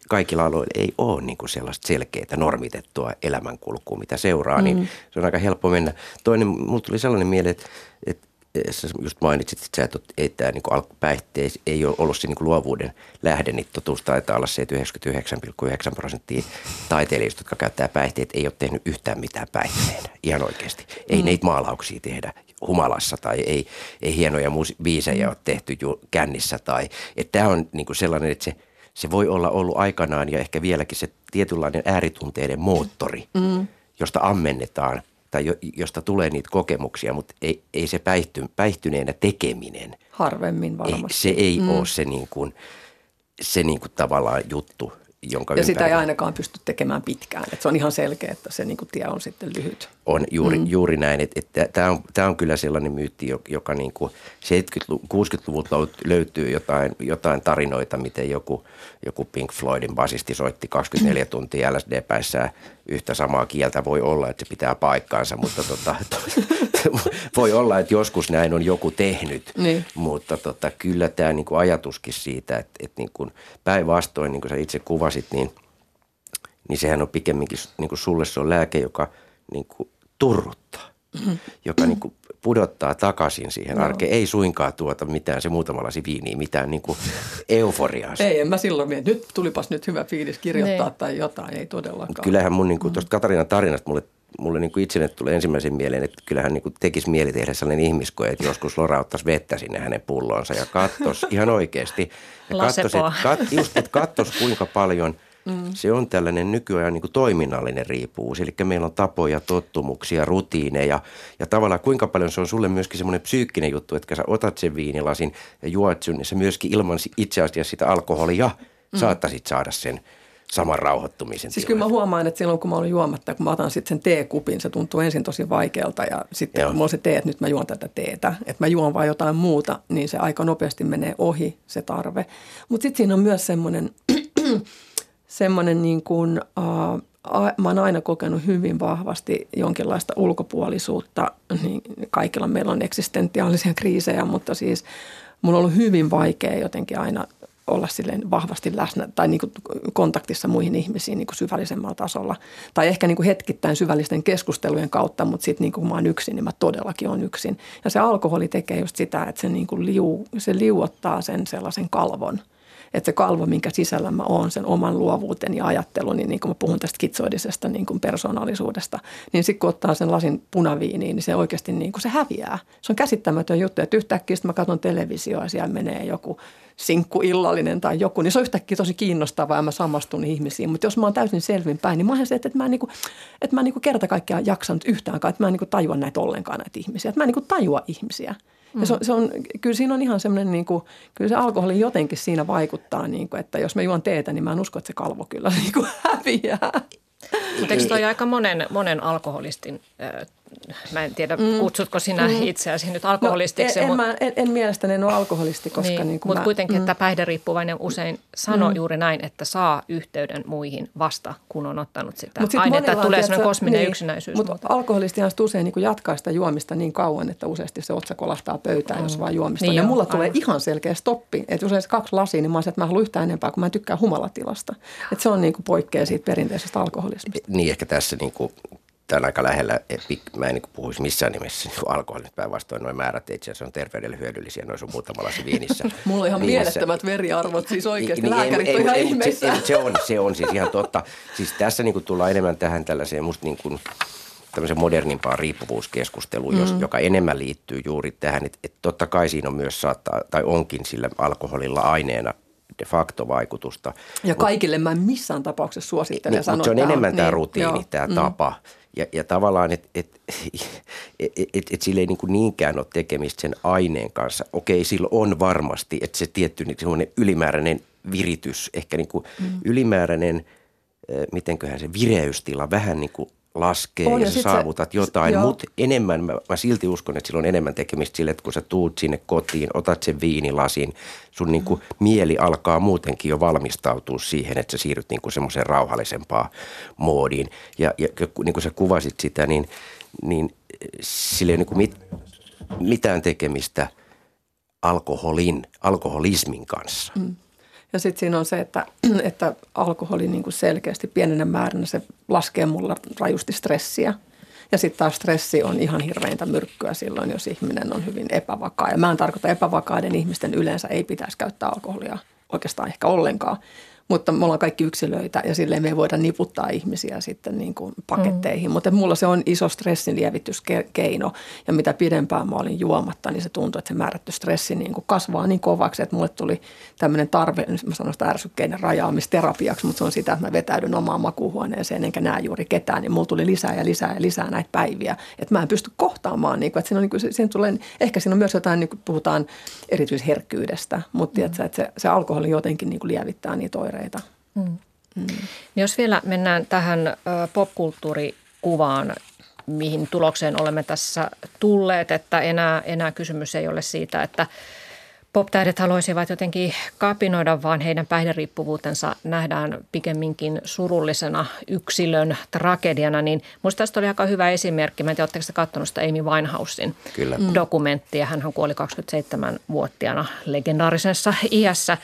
[SPEAKER 4] kaikilla aloilla ei ole niin kuin sellaista selkeää normitettua elämänkulkua, mitä seuraa, niin mm. niin se on aika helppo mennä. Toinen, mulla tuli sellainen mieleen, että, että sä just mainitsit, että, sä et, ei tämä niin päihteet ei ole ollut se niin luovuuden lähde, niin totuus taitaa olla se, että 99,9 prosenttia taiteilijoista, jotka käyttää päihteet, ei ole tehnyt yhtään mitään päihteenä, ihan oikeasti. Ei mm. neitä maalauksia tehdä humalassa tai ei, ei hienoja biisejä ole tehty ju- kännissä. Tai, että tämä on niin sellainen, että se, se voi olla ollut aikanaan ja ehkä vieläkin se tietynlainen ääritunteiden moottori, mm. josta ammennetaan – tai jo, josta tulee niitä kokemuksia, mutta ei, ei se päihty, päihtyneenä tekeminen.
[SPEAKER 3] Harvemmin varmasti.
[SPEAKER 4] Ei, se ei mm. ole se, niin kuin, se niin kuin tavallaan juttu, jonka
[SPEAKER 3] Ja sitä ei ainakaan pysty tekemään pitkään. Että se on ihan selkeä, että se niin kuin tie on sitten lyhyt.
[SPEAKER 4] On juuri, mm. juuri näin. Että, että tämä, on, tämä on kyllä sellainen myytti, joka niin kuin 70-60-luvulta löytyy jotain, jotain tarinoita, miten joku, joku Pink Floydin basisti soitti 24 tuntia LSD-päissään yhtä samaa kieltä. Voi olla, että se pitää paikkaansa, mutta tota, voi olla, että joskus näin on joku tehnyt. Niin. Mutta tota, kyllä tämä niin kuin ajatuskin siitä, että, että niin kuin päinvastoin, niin kuin sä itse kuvasit, niin, niin sehän on pikemminkin, niin kuin sulle se on lääke, joka niin kuin turruttaa, joka niin kuin pudottaa takaisin siihen no. arkeen. Ei suinkaan tuota mitään, se muutama lasi viiniä, mitään niin kuin euforiaa.
[SPEAKER 3] Ei, en mä silloin mietin. Nyt tulipas nyt hyvä fiilis kirjoittaa ne. tai jotain, ei todellakaan. Mut
[SPEAKER 4] kyllähän mun niin kuin, tuosta Katarinan tarinasta mulle mulle niin kuin itselle tulee ensimmäisen mieleen, että kyllähän niin kuin tekisi mieli tehdä sellainen ihmiskoe, että joskus Lora ottaisi vettä sinne hänen pullonsa ja kattos ihan oikeasti. Ja kattos, että, kat, just, että kattos kuinka paljon mm. se on tällainen nykyajan niin kuin toiminnallinen riippuvuus. Eli meillä on tapoja, tottumuksia, rutiineja ja tavallaan kuinka paljon se on sulle myöskin semmoinen psyykkinen juttu, että sä otat sen viinilasin ja juot sen, niin se myöskin ilman itse asiassa sitä alkoholia mm. saattaisit saada sen – saman rauhoittumisen
[SPEAKER 3] Siis kyllä mä huomaan, että silloin kun mä olen juomatta, kun mä otan sitten sen teekupin, se tuntuu ensin tosi vaikealta ja sitten Joo. kun mulla on se tee, että nyt mä juon tätä teetä, että mä juon vaan jotain muuta, niin se aika nopeasti menee ohi se tarve. Mutta sitten siinä on myös semmoinen, semmoinen niin kuin, uh, mä oon aina kokenut hyvin vahvasti jonkinlaista ulkopuolisuutta, niin kaikilla meillä on eksistentiaalisia kriisejä, mutta siis mulla on ollut hyvin vaikea jotenkin aina olla silleen vahvasti läsnä tai niin kuin kontaktissa muihin ihmisiin niin kuin syvällisemmällä tasolla. Tai ehkä niin kuin hetkittäin syvällisten keskustelujen kautta, mutta sitten niin kun mä oon yksin, niin mä todellakin on yksin. Ja se alkoholi tekee just sitä, että se, niin kuin liu, se liuottaa sen sellaisen kalvon – että se kalvo, minkä sisällä mä oon, sen oman luovuuteni ja ajatteluni, niin, kuin mä puhun tästä kitsoidisesta niin kuin persoonallisuudesta, niin sitten kun ottaa sen lasin punaviiniin, niin se oikeasti niin kuin se häviää. Se on käsittämätön juttu, että yhtäkkiä mä katson televisioa ja siellä menee joku sinkkuillallinen tai joku, niin se on yhtäkkiä tosi kiinnostavaa ja mä samastun ihmisiin. Mutta jos mä oon täysin selvinpäin, niin mä oon se, että, että mä en, niin kuin, että mä en niin kuin kerta kaikkiaan jaksanut yhtään, että mä en niin kuin tajua näitä ollenkaan näitä ihmisiä. Että mä en niin kuin tajua ihmisiä. Ja se on, se on, kyllä siinä on ihan semmoinen, niin kuin, kyllä se alkoholi jotenkin siinä vaikuttaa, niin kuin, että jos mä juon teetä, niin mä en usko, että se kalvo kyllä niin kuin häviää.
[SPEAKER 2] Mutta eikö toi aika monen, monen alkoholistin mä en tiedä, mm. kutsutko sinä mm. itseäsi nyt alkoholistiksi.
[SPEAKER 3] No, en, mutta, en, en, en mielestäni en ole alkoholisti, koska niin, niin
[SPEAKER 2] Mutta kuitenkin, mm. että päihderiippuvainen usein sanoo mm. juuri näin, että saa yhteyden muihin vasta, kun on ottanut sitä mut ainetta, että tulee sellainen kosminen niin, yksinäisyys.
[SPEAKER 3] Mutta alkoholistihan usein niin jatkaa sitä juomista niin kauan, että useasti se otsa kolahtaa pöytään, mm. jos vaan juomista. Niin ja jo, mulla tulee aivan. ihan selkeä stoppi, että usein kaksi lasia, niin mä olisin, että mä haluan yhtään enempää, kun mä en tykkää humalatilasta. Että se on niin kuin poikkea siitä perinteisestä alkoholismista.
[SPEAKER 4] Niin, ehkä tässä niin kuin tämä on aika lähellä, mä en niin puhuisi missään nimessä niin alkoholista päinvastoin, noin määrät itse asiassa on terveydelle hyödyllisiä, noin on muutama lasi viinissä.
[SPEAKER 3] Mulla on ihan viinissä. mielettömät veriarvot, siis oikeasti niin, lääkärit ei, on ihan ihmeessä.
[SPEAKER 4] Se, se, on, se on siis ihan totta. Siis tässä niin kuin tullaan enemmän tähän tällaiseen musta niin kuin, tämmöisen modernimpaan riippuvuuskeskusteluun, mm. joka enemmän liittyy juuri tähän, että, että totta kai siinä on myös saattaa, tai onkin sillä alkoholilla aineena de facto vaikutusta.
[SPEAKER 3] Ja kaikille mä en missään tapauksessa suosittelen
[SPEAKER 4] niin, sanoa. Mutta se on enemmän tämä niin, rutiini, joo, tämä mm. tapa. Ja, ja tavallaan, että et, et, et, et sillä ei niin niinkään ole tekemistä sen aineen kanssa. Okei, sillä on varmasti, että se tietty niin ylimääräinen viritys, ehkä niin kuin mm. ylimääräinen, mitenköhän se vireystila vähän niin kuin laskee on, ja, ja sä saavutat se, jotain, mutta enemmän, mä, mä silti uskon, että sillä on enemmän tekemistä sille, että kun sä tuut sinne kotiin, otat sen viinilasin, sun niin kuin mieli alkaa muutenkin jo valmistautua siihen, että sä siirryt niin kuin semmoiseen rauhallisempaan moodiin. Ja, ja niin kuin sä kuvasit sitä, niin, niin sillä ei niin kuin mit, mitään tekemistä alkoholin, alkoholismin kanssa. Mm.
[SPEAKER 3] Ja sitten siinä on se, että, että alkoholi niin kuin selkeästi pienenä määränä se laskee mulla rajusti stressiä. Ja sitten taas stressi on ihan hirveintä myrkkyä silloin, jos ihminen on hyvin epävakaa. Ja mä en tarkoita epävakaiden ihmisten yleensä ei pitäisi käyttää alkoholia oikeastaan ehkä ollenkaan mutta me ollaan kaikki yksilöitä ja silleen me ei voida niputtaa ihmisiä sitten niin kuin paketteihin. Mm. Mutta mulla se on iso stressin lievityskeino ja mitä pidempään mä olin juomatta, niin se tuntuu, että se määrätty stressi niin kuin kasvaa niin kovaksi, että mulle tuli tämmöinen tarve, mä sanon sitä ärsykkeiden rajaamisterapiaksi, mutta se on sitä, että mä vetäydyn omaan makuuhuoneeseen enkä näe juuri ketään, niin mulla tuli lisää ja lisää ja lisää näitä päiviä, että mä en pysty kohtaamaan, niin kuin, että siinä, on, niin kuin, siinä tulee, ehkä siinä on myös jotain, niin kuin puhutaan erityisherkkyydestä, mutta mm. tiedätkö, että se, se alkoholi jotenkin niin kuin lievittää niitä oireita oireita. Mm.
[SPEAKER 2] Mm. Jos vielä mennään tähän popkulttuurikuvaan, mihin tulokseen olemme tässä tulleet, että enää, enää kysymys ei ole siitä, että poptähdet haluaisivat jotenkin kapinoida, vaan heidän päihderiippuvuutensa nähdään pikemminkin surullisena yksilön tragediana. Niin minusta tästä oli aika hyvä esimerkki. Mä en tiedä, oletteko katsonut sitä Amy Winehousein Kyllä. dokumenttia. Hän kuoli 27-vuotiaana legendaarisessa iässä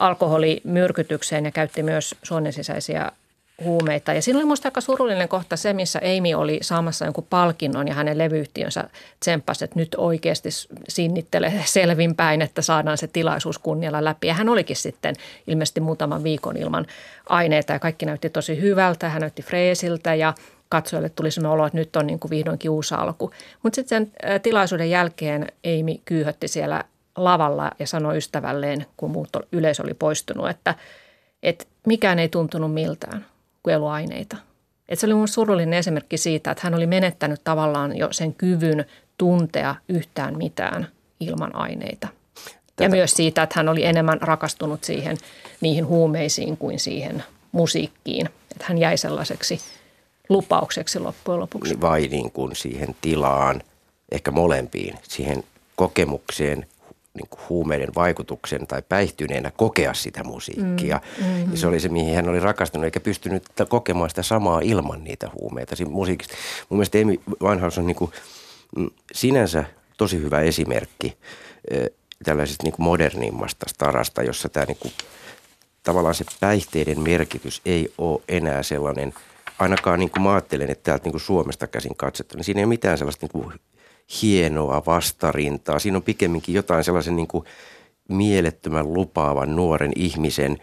[SPEAKER 2] alkoholimyrkytykseen ja käytti myös suonensisäisiä huumeita. Ja siinä oli minusta aika surullinen kohta se, missä Amy oli saamassa jonkun palkinnon ja hänen levyyhtiönsä tsemppasi, että nyt oikeasti sinnittele selvinpäin, että saadaan se tilaisuus kunnialla läpi. Ja hän olikin sitten ilmeisesti muutaman viikon ilman aineita ja kaikki näytti tosi hyvältä. Hän näytti freesiltä ja katsojille tuli sellainen olo, että nyt on niin kuin vihdoinkin uusi alku. Mutta sitten sen tilaisuuden jälkeen Amy kyyhötti siellä lavalla ja sanoi ystävälleen, kun muut yleisö oli poistunut, että, että mikään ei tuntunut miltään kuin eluaineita. Että se oli mun surullinen esimerkki siitä, että hän oli menettänyt tavallaan jo sen kyvyn tuntea yhtään mitään ilman aineita. Tätä. Ja myös siitä, että hän oli enemmän rakastunut siihen niihin huumeisiin kuin siihen musiikkiin. Että hän jäi sellaiseksi lupaukseksi loppujen lopuksi.
[SPEAKER 4] Vai niin kuin siihen tilaan, ehkä molempiin, siihen kokemukseen, niin kuin huumeiden vaikutuksen tai päihtyneenä kokea sitä musiikkia. Mm, mm-hmm. Ja se oli se, mihin hän oli rakastunut, eikä pystynyt kokemaan sitä samaa ilman niitä huumeita siinä musiikista. Mun mielestä Amy Winehouse on niin kuin, mm, sinänsä tosi hyvä esimerkki tällaisesta niin kuin modernimmasta starasta, jossa tämä niin kuin, tavallaan se päihteiden merkitys ei ole enää sellainen, ainakaan niin kuin mä ajattelen, että täältä niin kuin Suomesta käsin katsottuna, niin siinä ei ole mitään sellaista niin kuin hienoa vastarintaa. Siinä on pikemminkin jotain sellaisen niin kuin mielettömän lupaavan nuoren ihmisen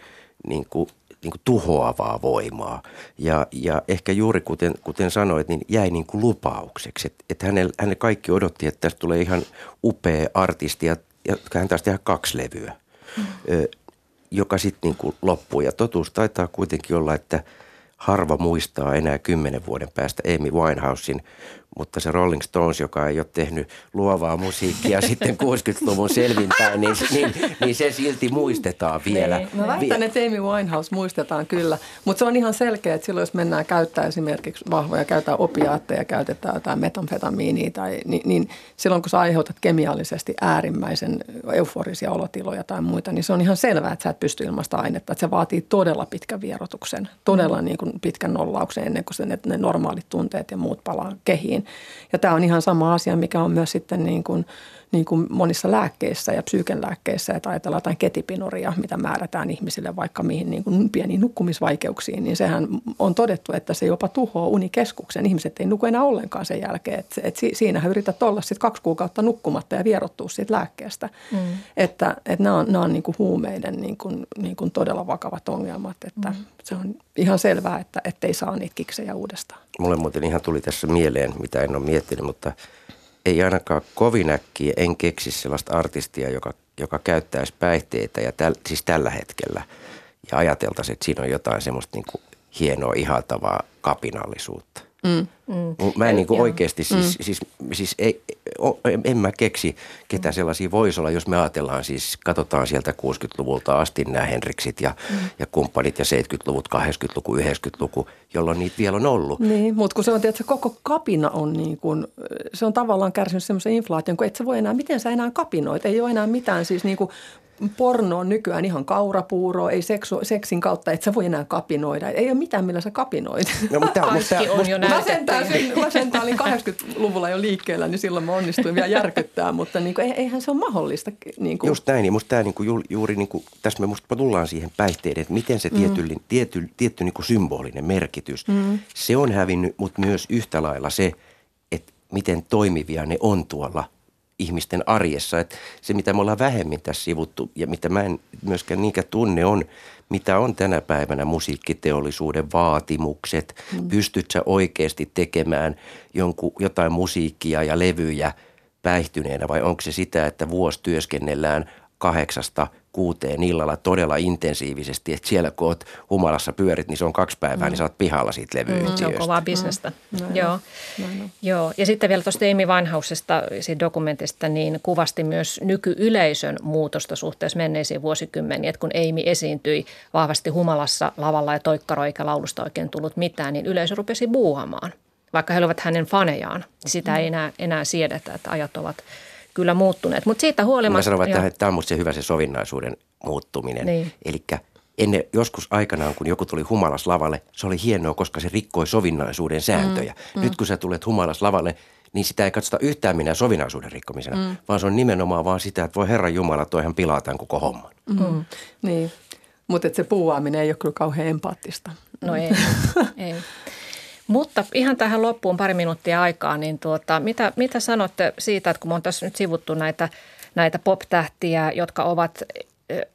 [SPEAKER 4] niin kuin, niin kuin tuhoavaa voimaa. Ja, ja ehkä juuri kuten, kuten sanoit, niin jäi niin kuin lupaukseksi. Että et hänelle, hänelle kaikki odotti, että tästä tulee ihan upea artisti ja, ja hän taas tehdä kaksi levyä, mm. ö, joka sitten niin loppui. Ja totuus taitaa kuitenkin olla, että harva muistaa enää kymmenen vuoden päästä Amy Winehousein mutta se Rolling Stones, joka ei ole tehnyt luovaa musiikkia sitten 60-luvun selvinpäin, niin, niin, niin se silti muistetaan vielä.
[SPEAKER 3] Niin. Mä väitän, että Amy Winehouse muistetaan kyllä, mutta se on ihan selkeä, että silloin jos mennään käyttää esimerkiksi vahvoja, käytetään opiaatteja, käytetään jotain metamfetamiinia, tai, niin, niin silloin kun sä aiheutat kemiallisesti äärimmäisen euforisia olotiloja tai muita, niin se on ihan selvää, että sä et pysty ilmaista ainetta. Että se vaatii todella pitkän vierotuksen, todella mm. niin kuin pitkän nollauksen ennen kuin se, ne, ne normaalit tunteet ja muut palaa kehiin. Ja tämä on ihan sama asia, mikä on myös sitten niin kuin, niin kuin monissa lääkkeissä ja psyykenlääkkeissä, että ajatellaan jotain ketipinuria, mitä määrätään ihmisille vaikka mihin niin kuin pieniin nukkumisvaikeuksiin, niin sehän on todettu, että se jopa tuhoaa unikeskuksen. Ihmiset ei nuku enää ollenkaan sen jälkeen. Että, että siinähän yrität olla sitten kaksi kuukautta nukkumatta ja vierottua siitä lääkkeestä. Mm. Että, että nämä on, nämä on niin kuin huumeiden niin kuin, niin kuin todella vakavat ongelmat, että mm. se on ihan selvää, että ei saa niitä kiksejä uudestaan.
[SPEAKER 4] Mulle muuten ihan tuli tässä mieleen, mitä en ole miettinyt, mutta ei ainakaan kovin äkkiä, en keksi sellaista artistia, joka, joka käyttäisi päihteitä ja täl, siis tällä hetkellä. Ja ajateltaisiin, että siinä on jotain semmoista niin kuin hienoa, ihaltavaa kapinallisuutta. Mm. Mm. Mä en niin kuin oikeasti, siis, mm. siis, siis ei, en mä keksi, ketä sellaisia voisi olla, jos me ajatellaan siis, katsotaan sieltä 60-luvulta asti nämä Henriksit ja, mm. ja kumppanit ja 70-luvut, 80-luku, 90-luku, jolloin niitä vielä on ollut.
[SPEAKER 3] Niin, mutta kun se on, että koko kapina on niin kuin, se on tavallaan kärsinyt semmoisen inflaation, kun et sä voi enää, miten sä enää kapinoit, ei ole enää mitään siis niin kuin porno on nykyään ihan kaurapuuro, ei seksu, seksin kautta, et sä voi enää kapinoida. Ei ole mitään, millä sä kapinoit.
[SPEAKER 2] No, mutta, mutta, on jo
[SPEAKER 3] mä sentään, mä sentään olin 80-luvulla jo liikkeellä, niin silloin mä onnistuin vielä järkyttää, mutta niin kuin, eihän se ole mahdollista. Niin kuin.
[SPEAKER 4] Just näin, niin musta tämä niin kuin, juuri, niin kuin, tässä me musta tullaan siihen päihteiden, että miten se tietty, mm. tietty, tietty niin kuin symbolinen merkitys, mm. se on hävinnyt, mutta myös yhtä lailla se, että miten toimivia ne on tuolla – ihmisten arjessa. Että se, mitä me ollaan vähemmin tässä sivuttu ja mitä mä en myöskään niinkään tunne on, mitä on tänä päivänä musiikkiteollisuuden vaatimukset. Mm. Pystyt sä oikeasti tekemään jonkun, jotain musiikkia ja levyjä päihtyneenä vai onko se sitä, että vuosi työskennellään kahdeksasta kuuteen illalla todella intensiivisesti, että siellä kun oot humalassa pyörit, niin se on kaksi päivää, mm. niin sä oot pihalla siitä levyyhtiöstä. Mm,
[SPEAKER 2] se on kovaa bisnestä. Mm. No, Joo. No, no. Joo. Ja sitten vielä tuosta Amy Winehousesta, siitä dokumentista, niin kuvasti myös nykyyleisön muutosta suhteessa menneisiin vuosikymmeniin, että kun Amy esiintyi vahvasti humalassa lavalla ja toikkaroi eikä laulusta oikein tullut mitään, niin yleisö rupesi buuhamaan. Vaikka he olivat hänen fanejaan, niin sitä mm. ei enää, enää siedetä, että ajat ovat – kyllä muuttuneet. Mutta siitä huolimatta... Mä
[SPEAKER 4] sanon, että tämä on musta se hyvä se sovinnaisuuden muuttuminen. Niin. Eli ennen joskus aikanaan, kun joku tuli humalas lavalle, se oli hienoa, koska se rikkoi sovinnaisuuden sääntöjä. Mm, mm. Nyt kun sä tulet humalas lavalle, niin sitä ei katsota yhtään minä sovinnaisuuden rikkomisena, mm. vaan se on nimenomaan vaan sitä, että voi Herran Jumala, toihan pilaa tämän koko homman.
[SPEAKER 3] Mm. Mm. Niin, mutta se puuaaminen ei ole kyllä kauhean empaattista.
[SPEAKER 2] No ei, ei. Mutta ihan tähän loppuun pari minuuttia aikaa, niin tuota, mitä, mitä sanotte siitä, että kun on tässä nyt sivuttu näitä, näitä pop-tähtiä, jotka ovat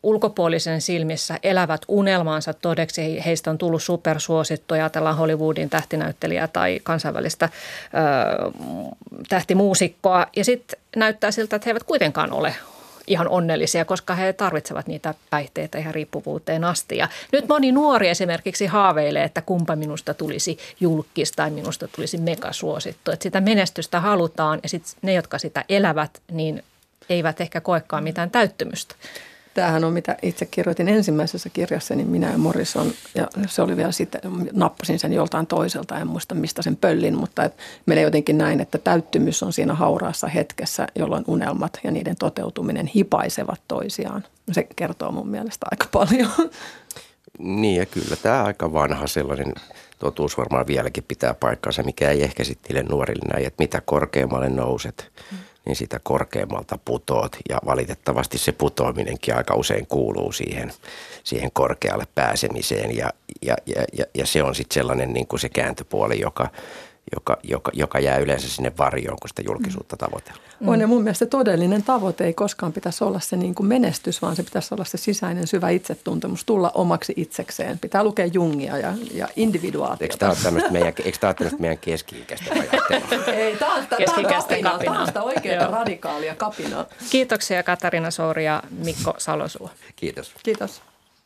[SPEAKER 2] ulkopuolisen silmissä elävät unelmaansa todeksi. Heistä on tullut supersuosittuja, ajatellaan Hollywoodin tähtinäyttelijää tai kansainvälistä ö, tähtimuusikkoa. Ja sitten näyttää siltä, että he eivät kuitenkaan ole ihan onnellisia, koska he tarvitsevat niitä päihteitä ihan riippuvuuteen asti. Ja nyt moni nuori esimerkiksi haaveilee, että kumpa minusta tulisi julkis tai minusta tulisi megasuosittu. Että sitä menestystä halutaan ja sitten ne, jotka sitä elävät, niin eivät ehkä koekaan mitään täyttymystä.
[SPEAKER 3] Tämähän on, mitä itse kirjoitin ensimmäisessä kirjassa, niin minä ja Morrison, ja se oli vielä sitten, nappasin sen joltain toiselta, en muista mistä sen pöllin, mutta et menee jotenkin näin, että täyttymys on siinä hauraassa hetkessä, jolloin unelmat ja niiden toteutuminen hipaisevat toisiaan. Se kertoo mun mielestä aika paljon.
[SPEAKER 4] Niin ja kyllä tämä aika vanha sellainen totuus varmaan vieläkin pitää paikkaansa, mikä ei ehkä sitten nuorille näin, että mitä korkeammalle nouset – niin sitä korkeammalta putoot. Ja valitettavasti se putoaminenkin aika usein kuuluu siihen, siihen korkealle pääsemiseen. Ja, ja, ja, ja se on sitten sellainen niin kuin se kääntöpuoli, joka, joka, joka, joka jää yleensä sinne varjoon, kun sitä julkisuutta tavoitellaan.
[SPEAKER 3] Mm. On ja mun mielestä todellinen tavoite ei koskaan pitäisi olla se niin kuin menestys, vaan se pitäisi olla se sisäinen syvä itsetuntemus, tulla omaksi itsekseen. Pitää lukea Jungia ja, ja individuaatiota.
[SPEAKER 4] Eikö tämä ole tämmöistä meidän, eikö tämä ole meidän keski-ikäistä ajattelua?
[SPEAKER 3] ei, tämä on, tämä on kapinaa. Tämä on sitä oikeaa radikaalia kapinaa.
[SPEAKER 2] Kiitoksia Katarina Souri ja Mikko Salosuo.
[SPEAKER 4] Kiitos.
[SPEAKER 3] Kiitos.